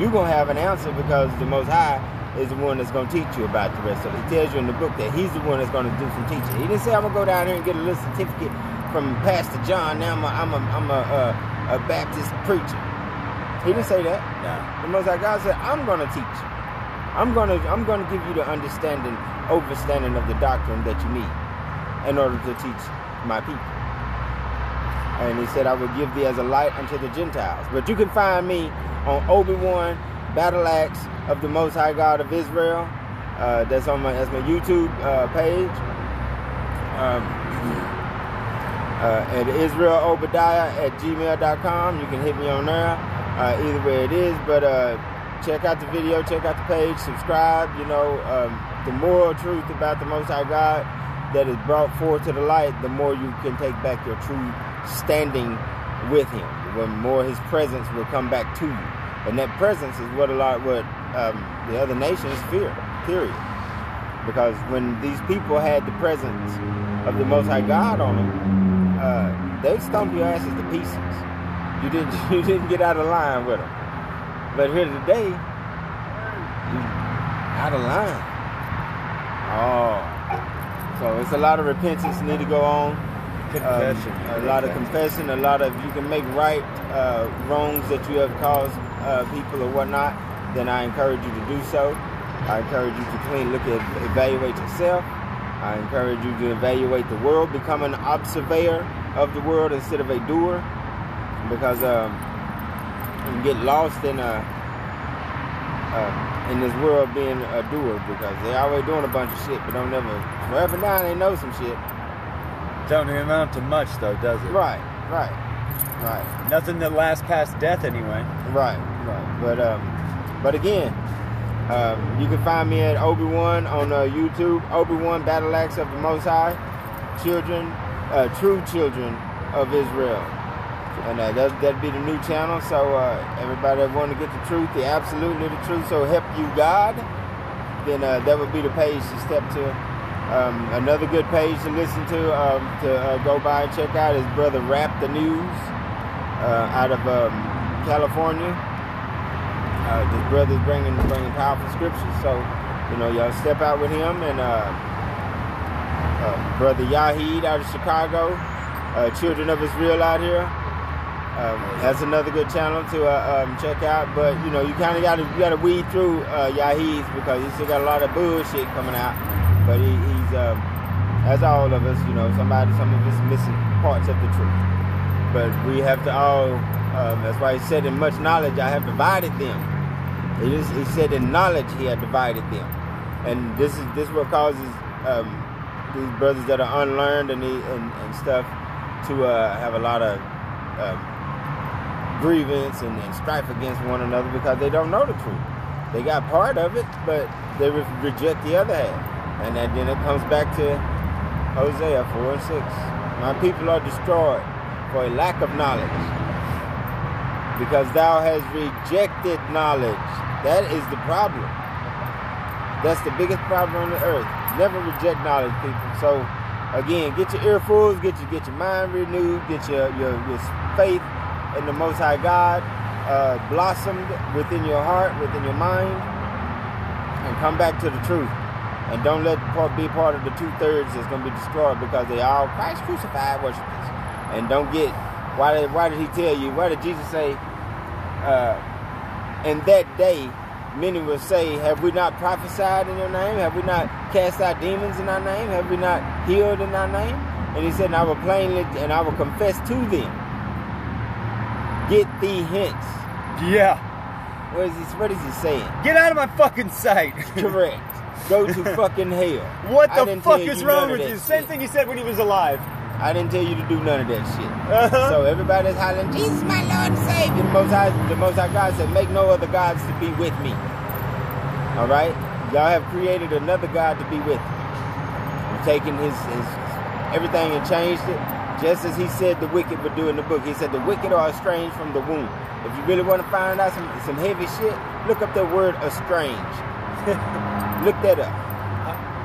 [SPEAKER 4] you're gonna have an answer because the Most High is the one that's gonna teach you about the rest of it. He tells you in the book that he's the one that's gonna do some teaching. He didn't say I'm gonna go down here and get a little certificate from Pastor John. Now I'm a I'm a, I'm a, uh, a Baptist preacher. He didn't say that. No. The Most High God said, I'm gonna teach you. I'm gonna I'm gonna give you the understanding, overstanding of the doctrine that you need in order to teach my people. And he said, I will give thee as a light unto the Gentiles. But you can find me on Obi-Wan, Battle Axe of the Most High God of Israel. Uh, that's on my that's my YouTube uh, page. Um, uh, at Israel Obadiah at gmail.com. You can hit me on there. Uh, either way it is, but uh, check out the video, check out the page, subscribe. You know, um, the moral truth about the Most High God that is brought forth to the light, the more you can take back your true standing with Him. When more His presence will come back to you, and that presence is what a lot what um, the other nations fear. Period. Because when these people had the presence of the Most High God on them, uh, they stomp your asses to pieces. You didn't you didn't get out of line with them. But here today, out of line. Oh, so it's a lot of repentance need to go on.
[SPEAKER 3] Confession.
[SPEAKER 4] Um, a lot of confession. A lot of you can make right uh, wrongs that you have caused uh, people or whatnot. Then I encourage you to do so. I encourage you to clean, look at, evaluate yourself. I encourage you to evaluate the world, become an observer of the world instead of a doer, because um, you get lost in a uh, in this world being a doer because they always doing a bunch of shit, but don't never forever now they know some shit.
[SPEAKER 3] Don't amount to much, though, does it?
[SPEAKER 4] Right, right, right.
[SPEAKER 3] Nothing that lasts past death, anyway.
[SPEAKER 4] Right, right. But um, but again, um, you can find me at Obi Wan on uh, YouTube. Obi Wan Battle Axe of the Most High, children, uh, true children of Israel, and uh, that that'd be the new channel. So uh, everybody that want to get the truth, the absolutely the truth, so help you God, then uh, that would be the page to step to. Um, another good page to listen to um, to uh, go by and check out is Brother Rap the News uh, out of um, California. Uh, this brother's bringing bringing powerful scriptures, so you know y'all step out with him and uh, uh, brother Yahid out of Chicago, uh, Children of Israel out here. Um, that's another good channel to uh, um, check out. But you know you kind of got to got to weed through uh, Yahid's because he still got a lot of bullshit coming out. But he, he's um, as all of us, you know, somebody some of us missing parts of the truth. But we have to all. Um, that's why he said, "In much knowledge, I have divided them." He, just, he said, "In knowledge, he had divided them," and this is this what causes um, these brothers that are unlearned and, he, and, and stuff to uh, have a lot of um, grievance and, and strife against one another because they don't know the truth. They got part of it, but they re- reject the other half, and then it comes back to Hosea four and six. My people are destroyed for a lack of knowledge. Because thou hast rejected knowledge. That is the problem. That's the biggest problem on the earth. Never reject knowledge, people. So again, get your earfuls, get your get your mind renewed, get your your, your faith in the Most High God uh, blossomed within your heart, within your mind, and come back to the truth. And don't let be part of the two thirds that's going to be destroyed because they all Christ crucified worshipers. And don't get why did why did he tell you? Why did Jesus say? Uh, in that day, many will say, Have we not prophesied in your name? Have we not cast out demons in our name? Have we not healed in our name? And he said, And I will plainly and I will confess to them. Get thee hence.
[SPEAKER 3] Yeah.
[SPEAKER 4] What is he what is he saying?
[SPEAKER 3] Get out of my fucking sight.
[SPEAKER 4] Correct. Go to fucking hell.
[SPEAKER 3] what the fuck is wrong with you? Same
[SPEAKER 4] shit.
[SPEAKER 3] thing he said when he was alive.
[SPEAKER 4] I didn't tell you to do none of that shit.
[SPEAKER 3] Uh-huh.
[SPEAKER 4] So everybody's hollering, Jesus, my Lord and Savior. The Most High, the Most High God said, make no other gods to be with me. All right? Y'all have created another God to be with you. You've taken his, his everything and changed it, just as he said the wicked would do in the book. He said the wicked are estranged from the womb. If you really want to find out some, some heavy shit, look up the word estranged. look that up.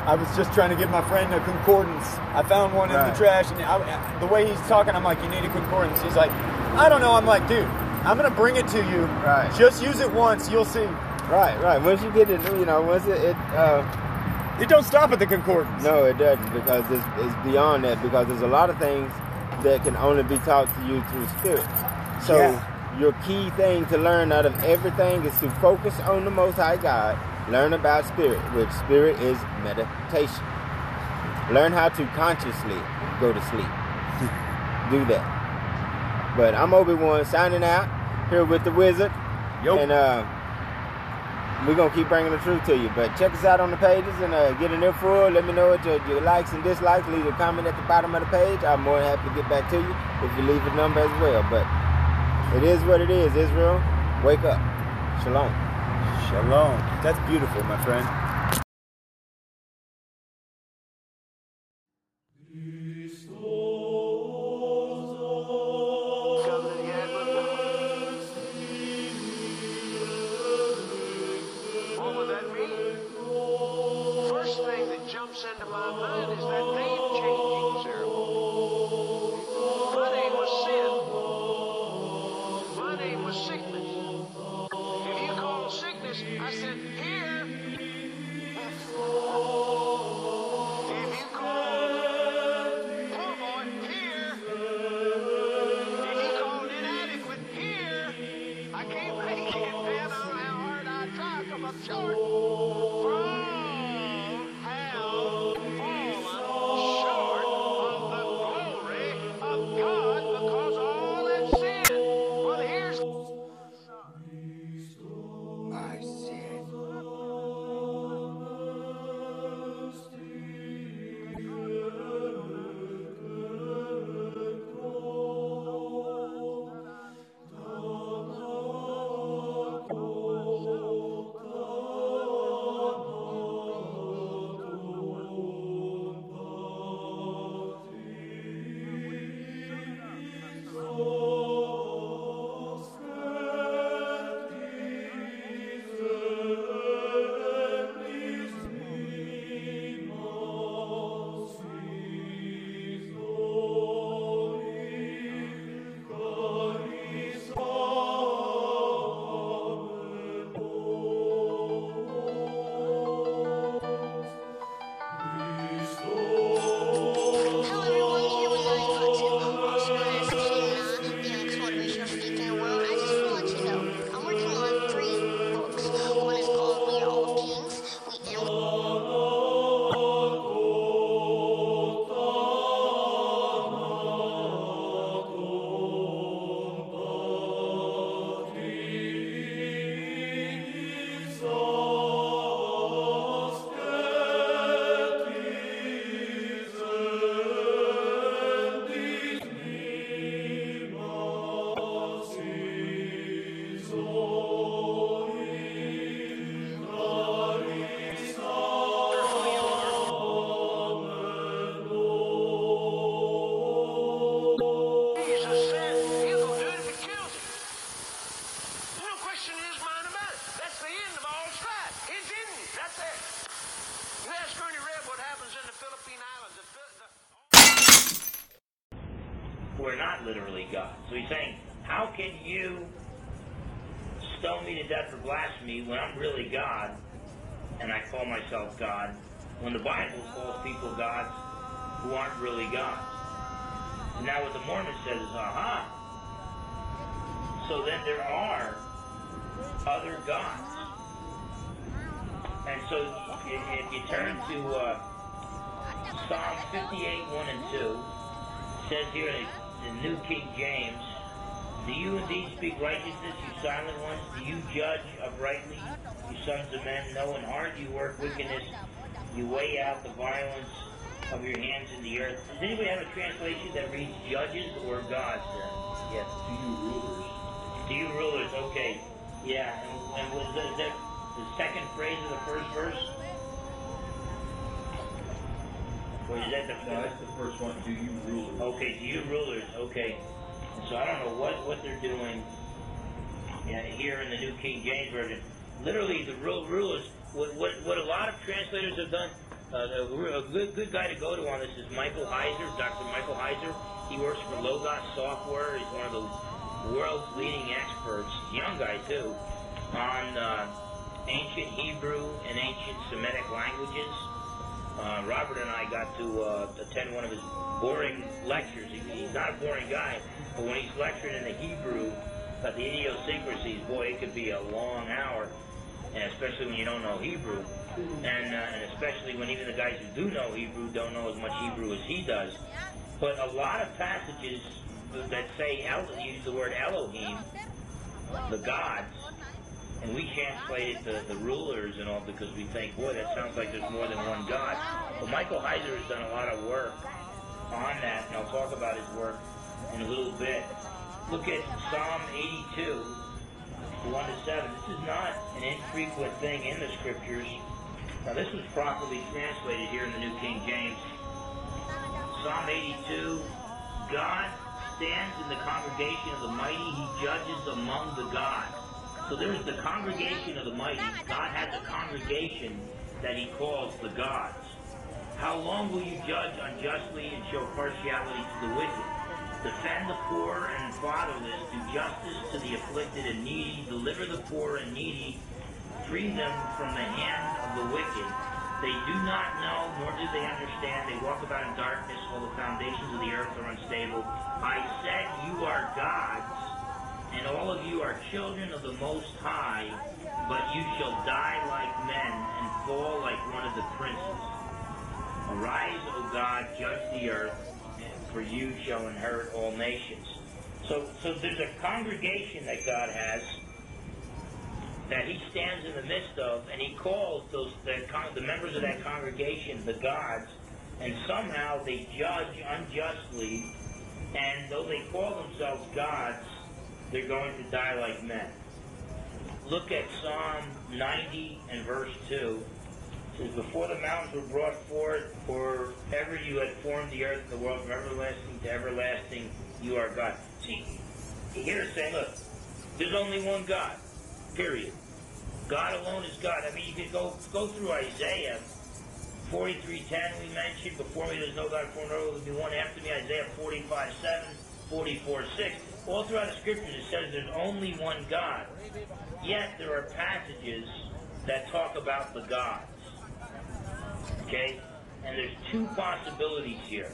[SPEAKER 3] I was just trying to give my friend a concordance. I found one in the trash, and I, the way he's talking, I'm like, "You need a concordance." He's like, "I don't know." I'm like, "Dude, I'm gonna bring it to you.
[SPEAKER 4] Right.
[SPEAKER 3] Just use it once, you'll see."
[SPEAKER 4] Right, right. Once you get it, you know, once it, it uh,
[SPEAKER 3] It don't stop at the concordance.
[SPEAKER 4] No, it doesn't because it's, it's beyond that because there's a lot of things that can only be taught to you through spirit. So
[SPEAKER 3] Yeah.
[SPEAKER 4] your key thing to learn out of everything is to focus on the Most High God. Learn about spirit, which spirit is meditation. Learn how to consciously go to sleep. Do that. But I'm Obi Wan signing out here with the Wizard,
[SPEAKER 3] Yo.
[SPEAKER 4] and uh, we're gonna keep bringing the truth to you. But check us out on the pages and uh, get an earful. Let me know what your, your likes and dislikes. Leave a comment at the bottom of the page. I'm more than happy to get back to you if you leave a number as well. But it is what it is. Israel, wake up. Shalom.
[SPEAKER 3] Shalom. That's beautiful, my friend.
[SPEAKER 5] When the Bible calls people gods who aren't really gods? Now what the Mormon says is, aha. So then there are other gods. And so if you turn to uh, Psalm 58, 1 and 2, it says here in the New King James, Do you indeed speak righteousness, you silent ones? Do you judge uprightly, you sons of men? No, in heart you work wickedness. You weigh out the violence of your hands in the earth. Does anybody have a translation that reads judges or gods there? Yes.
[SPEAKER 6] Do you rulers.
[SPEAKER 5] Do you rulers, okay. Yeah, and, and was that, is that the second phrase of the first verse? Or is that the first?
[SPEAKER 6] No, that's the first one. Do you rulers?
[SPEAKER 5] Okay, Do you rulers, okay. So I don't know what, what they're doing uh, here in the New King James Version. Literally, the ru- rulers, what, what, what a lot of translators have done, uh, a, good, good guy to go to on this is Michael Heiser, Dr. Michael Heiser. He works for Logos Software. He's one of the world's leading experts, young guy too, on uh, ancient Hebrew and ancient Semitic languages. Uh, Robert and I got to uh, attend one of his boring lectures. He, he's not a boring guy, but when he's lecturing in the Hebrew about the idiosyncrasies, boy, it could be a long hour, and especially when you don't know Hebrew, and, uh, and especially when even the guys who do know Hebrew don't know as much Hebrew as he does. But a lot of passages that say El, use the word Elohim, the gods, and we translate it to the rulers and all because we think, boy, that sounds like there's more than one God. But Michael Heiser has done a lot of work on that, and I'll talk about his work in a little bit. Look at Psalm 82, 1 to 7. This is not an infrequent thing in the scriptures. Now, this was properly translated here in the New King James. Psalm 82 God stands in the congregation of the mighty, he judges among the gods. So there's the congregation of the mighty. God has a congregation that he calls the gods. How long will you judge unjustly and show partiality to the wicked? Defend the poor and fatherless, do justice to the afflicted and needy, deliver the poor and needy, free them from the hand of the wicked. They do not know, nor do they understand. They walk about in darkness, while the foundations of the earth are unstable. I said, You are gods, and all of you are children of the Most High, but you shall die like men and fall like one of the princes. Arise, O God, judge the earth, for you shall inherit all nations. So, so there's a congregation that God has that He stands in the midst of, and He calls those the, the members of that congregation the gods, and somehow they judge unjustly, and though they call themselves gods, they're going to die like men. Look at Psalm 90 and verse 2 says, Before the mountains were brought forth, or ever you had formed the earth and the world from everlasting to everlasting, you are God. See, here it's saying, look, there's only one God. Period. God alone is God. I mean, you could go go through Isaiah 43:10 we mentioned. Before me, there's no God. Before there will be one after me. Isaiah 45:7, 44:6. All throughout the scriptures, it says there's only one God. Yet there are passages that talk about the gods. Okay? And there's two possibilities here.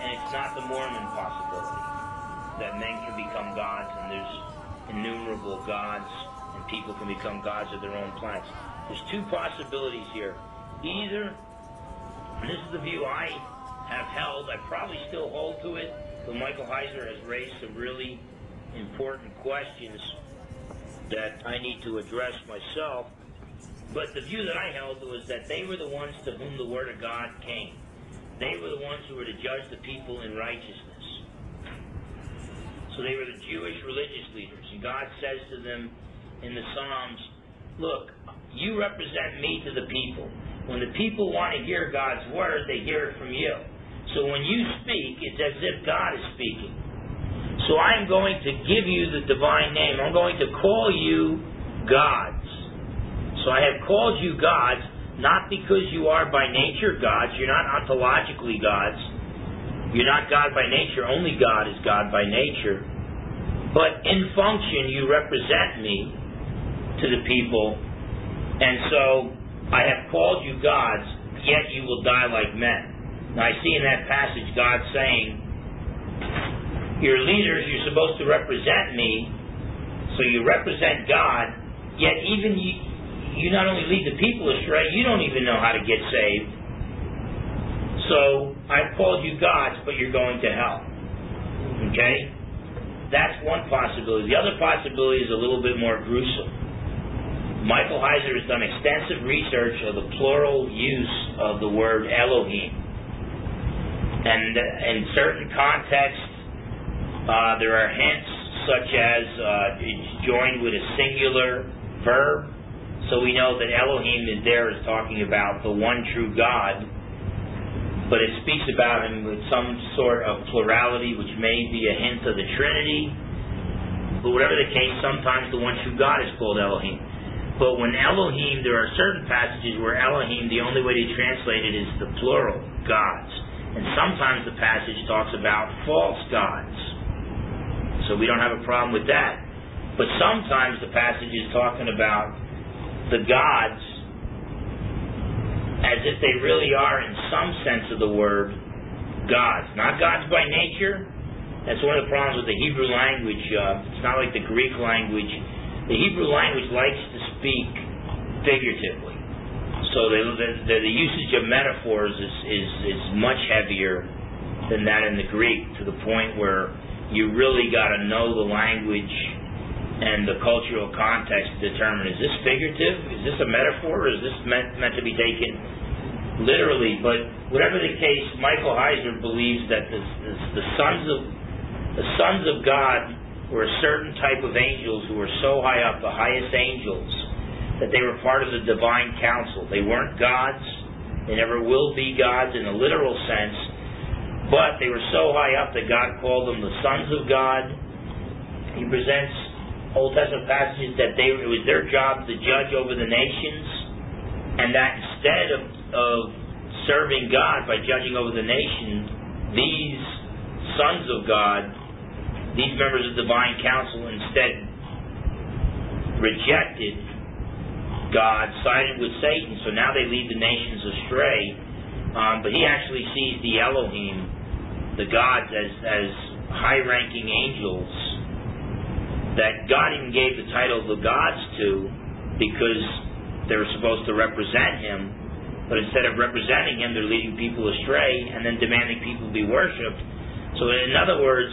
[SPEAKER 5] And it's not the Mormon possibility that men can become gods and there's innumerable gods and people can become gods of their own planets. There's two possibilities here. Either, this is the view I have held, I probably still hold to it, but Michael Heiser has raised some really important questions that I need to address myself. But the view that I held was that they were the ones to whom the Word of God came. They were the ones who were to judge the people in righteousness. So they were the Jewish religious leaders. And God says to them in the Psalms, Look, you represent me to the people. When the people want to hear God's Word, they hear it from you. So when you speak, it's as if God is speaking. So I am going to give you the divine name. I'm going to call you gods. So I have called you gods, not because you are by nature gods. You're not ontologically gods. You're not God by nature. Only God is God by nature. But in function, you represent me to the people. And so I have called you gods, yet you will die like men. Now I see in that passage God saying, You're leaders, you're supposed to represent me, so you represent God, yet even you, you not only lead the people astray, you don't even know how to get saved. So I've called you gods, but you're going to hell. Okay? That's one possibility. The other possibility is a little bit more gruesome. Michael Heiser has done extensive research of the plural use of the word Elohim. And in certain contexts, uh, there are hints such as uh, it's joined with a singular verb. So we know that Elohim is there is talking about the one true God, but it speaks about him with some sort of plurality, which may be a hint of the Trinity. But whatever the case, sometimes the one true God is called Elohim. But when Elohim, there are certain passages where Elohim, the only way to translate it is the plural, gods. And sometimes the passage talks about false gods. So we don't have a problem with that. But sometimes the passage is talking about the gods as if they really are, in some sense of the word, gods. Not gods by nature. That's one of the problems with the Hebrew language. Uh, it's not like the Greek language. The Hebrew language likes to speak figuratively. So the, the, the, usage of metaphors is, is, is much heavier than that in the Greek to the point where you really got to know the language and the cultural context to determine is this figurative? Is this a metaphor? Or is this meant, meant to be taken literally? But whatever the case, Michael Heiser believes that the, sons of the sons of God were a certain type of angels who were so high up, the highest angels, that they were part of the divine council. They weren't gods. They never will be gods in a literal sense. But they were so high up that God called them the sons of God. He presents Old Testament passages that they it was their job to judge over the nations, and that instead of, of serving God by judging over the nation, these sons of God, these members of the divine council, instead rejected God, sided with Satan. So now they lead the nations astray. Um, but he actually sees the Elohim, the gods, as as high-ranking angels that God even gave the title of the gods to because they were supposed to represent Him, but instead of representing Him, they're leading people astray and then demanding people be worshipped. So, in other words,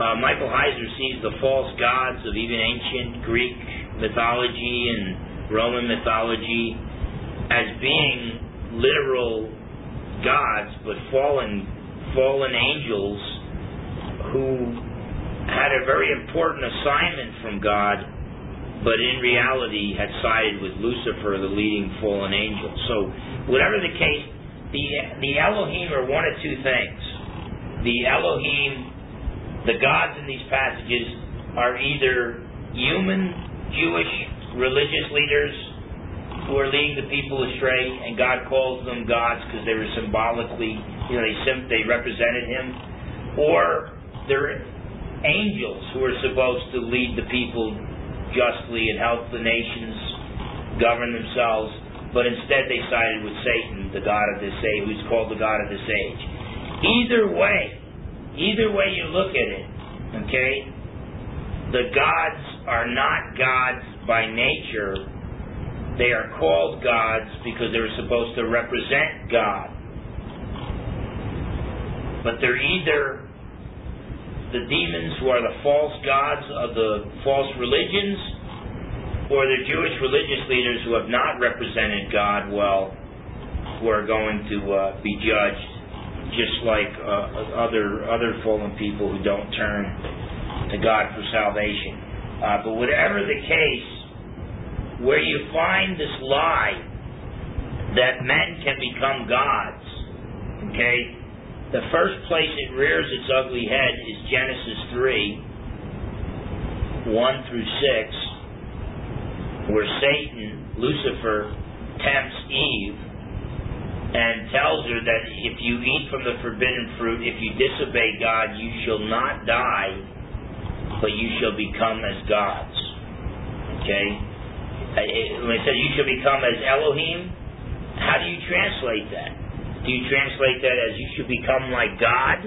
[SPEAKER 5] uh, Michael Heiser sees the false gods of even ancient Greek mythology and Roman mythology as being literal gods, but fallen fallen angels who had a very important assignment from God, but in reality had sided with Lucifer, the leading fallen angel. So, whatever the case, the the Elohim are one of two things. The Elohim, the gods in these passages, are either human, Jewish, religious leaders who are leading the people astray, and God calls them gods because they were symbolically, you know, they they represented Him, or they're angels who are supposed to lead the people justly and help the nations govern themselves, but instead they sided with Satan, the God of this age, who's called the God of this age. Either way, either way you look at it, okay, the gods are not gods by nature. They are called gods because they're supposed to represent God. But they're either the demons who are the false gods of the false religions, or the Jewish religious leaders who have not represented God well, who are going to uh, be judged, just like uh, other other fallen people who don't turn to God for salvation. Uh, but whatever the case, where you find this lie that men can become gods, okay, the first place it rears its ugly head is Genesis 3 1 through 6, where Satan, Lucifer, tempts Eve, and tells her that if you eat from the forbidden fruit, if you disobey God, you shall not die, but you shall become as gods. Okay? When it says you shall become as Elohim, how do you translate that? Do you translate that as you should become like God?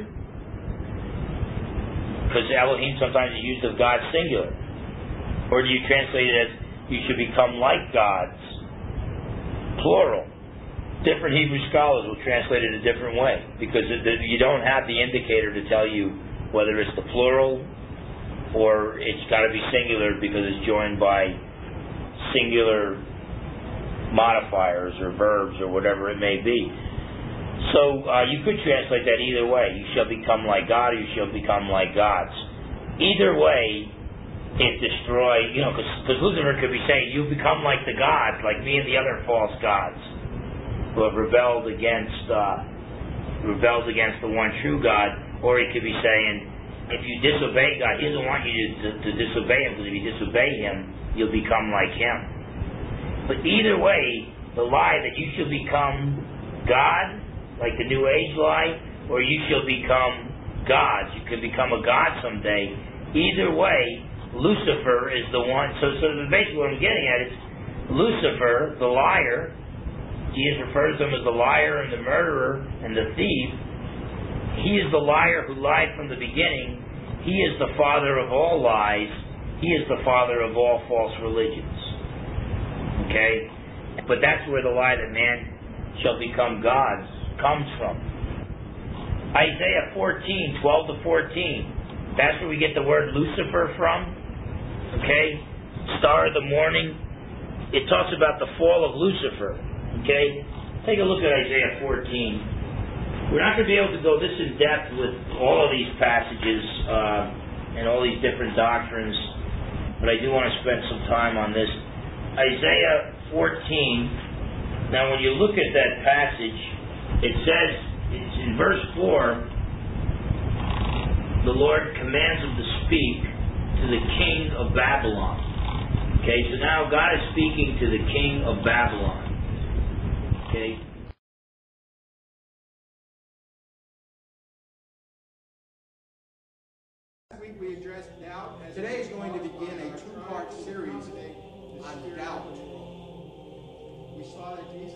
[SPEAKER 5] Because Elohim sometimes is used of God singular. Or do you translate it as you should become like gods, plural? Different Hebrew scholars will translate it a different way because you don't have the indicator to tell you whether it's the plural or it's got to be singular because it's joined by singular modifiers or verbs or whatever it may be. So uh, you could translate that either way. You shall become like God, or you shall become like gods. Either way, it destroy. You know, because Lucifer could be saying, "You become like the gods, like me and the other false gods who have rebelled against uh, rebelled against the one true God." Or he could be saying, "If you disobey God, He doesn't want you to, to, to disobey Him, because if you disobey Him, you'll become like Him." But either way, the lie that you shall become God, like the New Age lie, or you shall become gods. You can become a god someday. Either way, Lucifer is the one. So, so basically, what I'm getting at is Lucifer, the liar. Jesus refers to him as the liar and the murderer and the thief. He is the liar who lied from the beginning. He is the father of all lies. He is the father of all false religions. Okay? But that's where the lie that man shall become gods comes from. Isaiah 14, 12 to 14. That's where we get the word Lucifer from. Okay? Star of the morning. It talks about the fall of Lucifer. Okay? Take a look at Isaiah 14. We're not going to be able to go this in depth with all of these passages uh, and all these different doctrines, but I do want to spend some time on this. Isaiah 14. Now, when you look at that passage, it says, it's in verse 4, the Lord commands him to speak to the king of Babylon. Okay, so now God is speaking to the king of Babylon. Okay,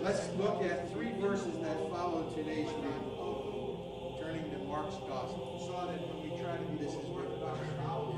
[SPEAKER 7] Let's look at three verses that follow today's reading. Turning to Mark's Gospel. Saw that when we try to do this is in the 16th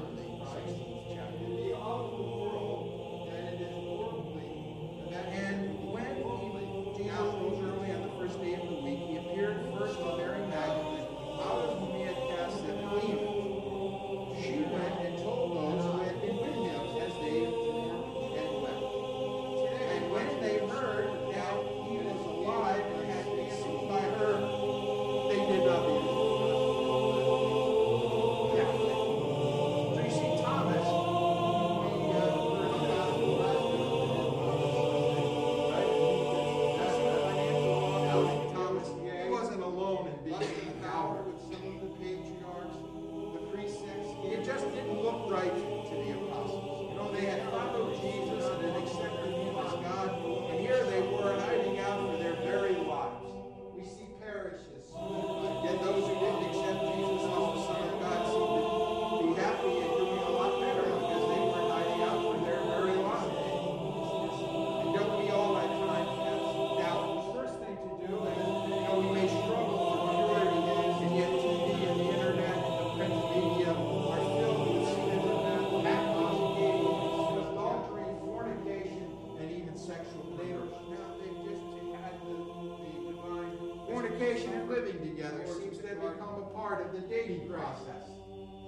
[SPEAKER 7] process.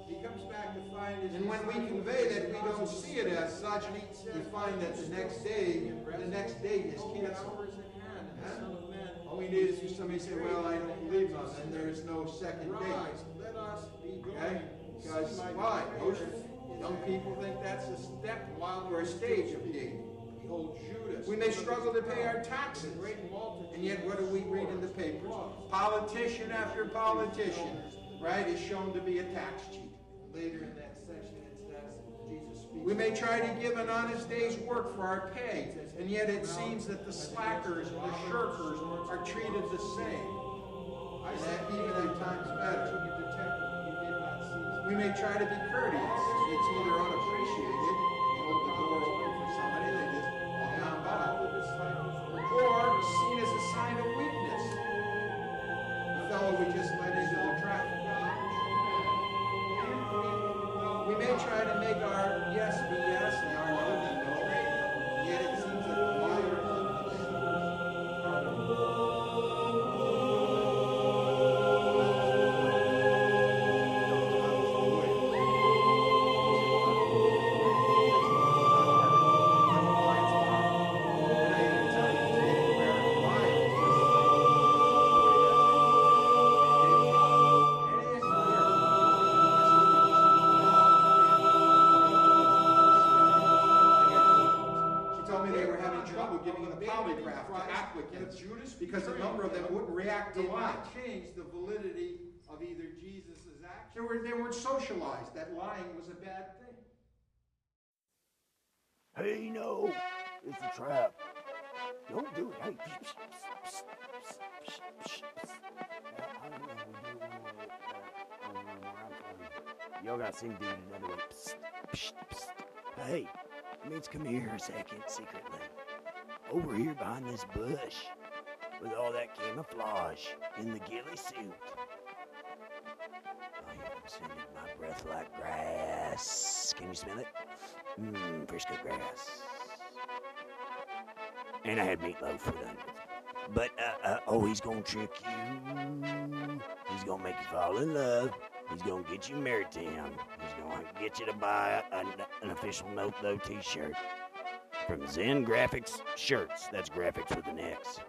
[SPEAKER 7] He comes back to find his. And when we convey that we don't see it as such, we find that the next day, the next date is canceled. Huh? All we need is for somebody to say, well, I don't believe on, and there is no second date. Okay? Because why? Most young people think that's a step while we're a stage of dating. We may struggle to pay our taxes. And yet, what do we read in the papers? Politician after politician, right, is shown to be a tax cheat. Later in that section, it says Jesus speaks. We may try to give an honest day's work for our pay, and yet it seems that the slackers and the shirkers are treated the same. And that even at times better. We may try to be courteous. It's either unappreciated, yes polygraph to applicants because a number of them wouldn't react to lying. change the validity of either Jesus' actions. They were, they weren't socialized, that lying was a bad thing.
[SPEAKER 8] Hey, no, it's a trap. Don't do it. Hey, psh, psh, psh. Y'all gotta sing dude another way. Psst, psst, psst. Hey, it means come here a second, secretly. Over here behind this bush, with all that camouflage in the ghillie suit. Oh, I'm sending my breath like grass. Can you smell it? Mmm, fresh cut grass. And I had meatloaf for dinner. But, uh, uh, oh, he's gonna trick you. He's gonna make you fall in love. He's gonna get you married to him. He's gonna get you to buy a, an official Note Though t shirt from Zen Graphix Shirts. That's graphics with an X.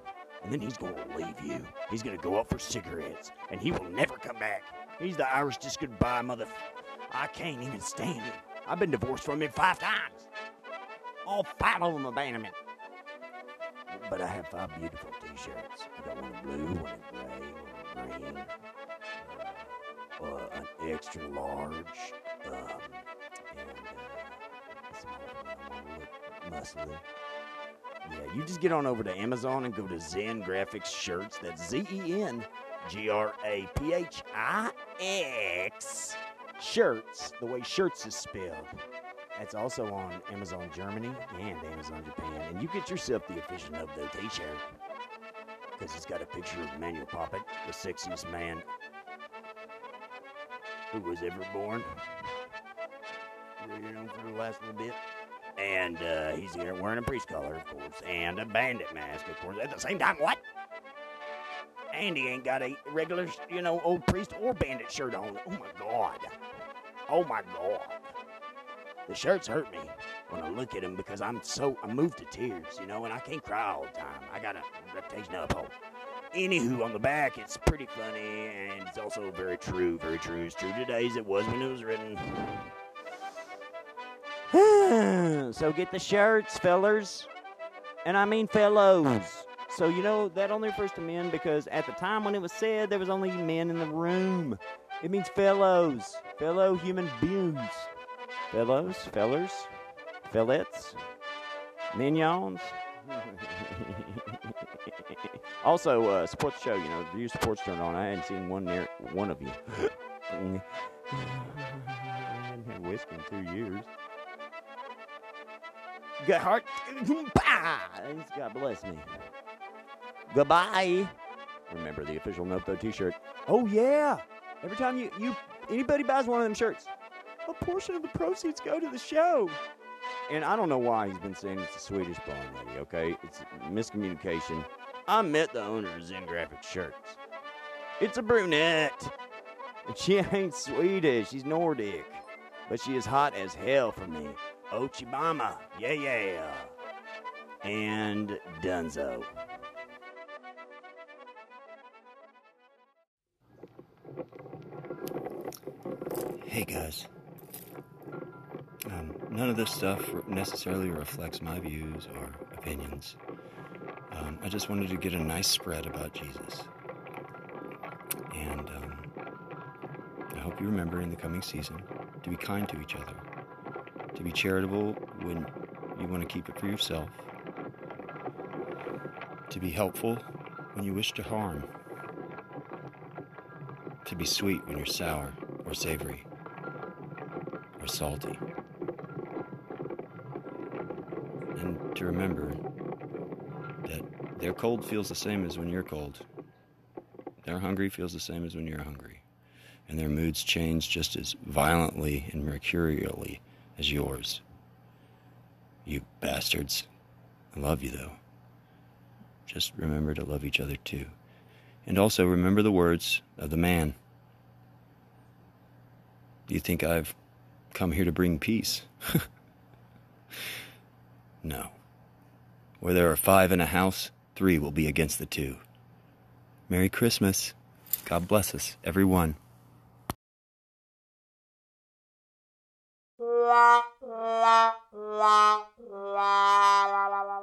[SPEAKER 8] And then he's gonna leave you. He's gonna go out for cigarettes, and he will never come back. He's the Irish just goodbye mother. I can't even stand him. I've been divorced from him five times. All five of them abandonment. But I have five beautiful t-shirts. I got one in blue, one in gray, one in green, uh, uh, an extra large, um, Yeah, you just get on over to Amazon and go to Zen Graphix Shirts. That's Z E N G R A P H I X Shirts, the way shirts is spelled. That's also on Amazon Germany and Amazon Japan. And you get yourself the official Nub Though t shirt. Because it's got a picture of Manuel Poppet, the sexiest man who was ever born. Know, for the last little bit. And uh, he's here wearing a priest collar, of course, and a bandit mask, of course. At the same time, what? And he ain't got a regular, you know, old priest or bandit shirt on. Oh my God. Oh my God. The shirts hurt me when I look at them because I'm so, I'm moved to tears, you know, and I can't cry all the time. I got a reputation to uphold. Anywho, on the back, it's pretty funny and it's also very true, very true. It's true today as it was when it was written. So get the shirts, fellers. And I mean fellows. So you know that only refers to men because at the time when it was said there was only men in the room. It means fellows, fellow human beings. Fellows, fellers, fellets, mignons. also, uh, support the show. You know, view support's turned on. I hadn't seen one near one of you. I hadn't had whiskey in two years. Heart. God bless me. Goodbye. Remember the official Though t-shirt. Oh yeah. Every time you, you anybody buys one of them shirts, a portion of the proceeds go to the show. And I don't know why he's been saying it's a Swedish blonde lady, okay? It's miscommunication. I met the owner of Zen Graphic Shirts. It's a brunette. And she ain't Swedish, she's Nordic. But she is hot as hell for me. Ochibama, yeah, yeah. And Dunzo.
[SPEAKER 1] Hey guys. Um, none of this stuff necessarily reflects my views or opinions. Um, I just wanted to get a nice spread about Jesus. And um, I hope you remember in the coming season to be kind to each other, to be charitable when you want to keep it for yourself, to be helpful when you wish to harm, to be sweet when you're sour or savory or salty, and to remember that their cold feels the same as when you're cold. Their hungry feels the same as when you're hungry. And their moods change just as violently and mercurially as yours. You bastards. I love you, though. Just remember to love each other, too. And also remember the words of the man. Do you think I've come here to bring peace? no. Where there are five in a house, three will be against the two. Merry Christmas. God bless us, everyone.
[SPEAKER 9] La la la la la la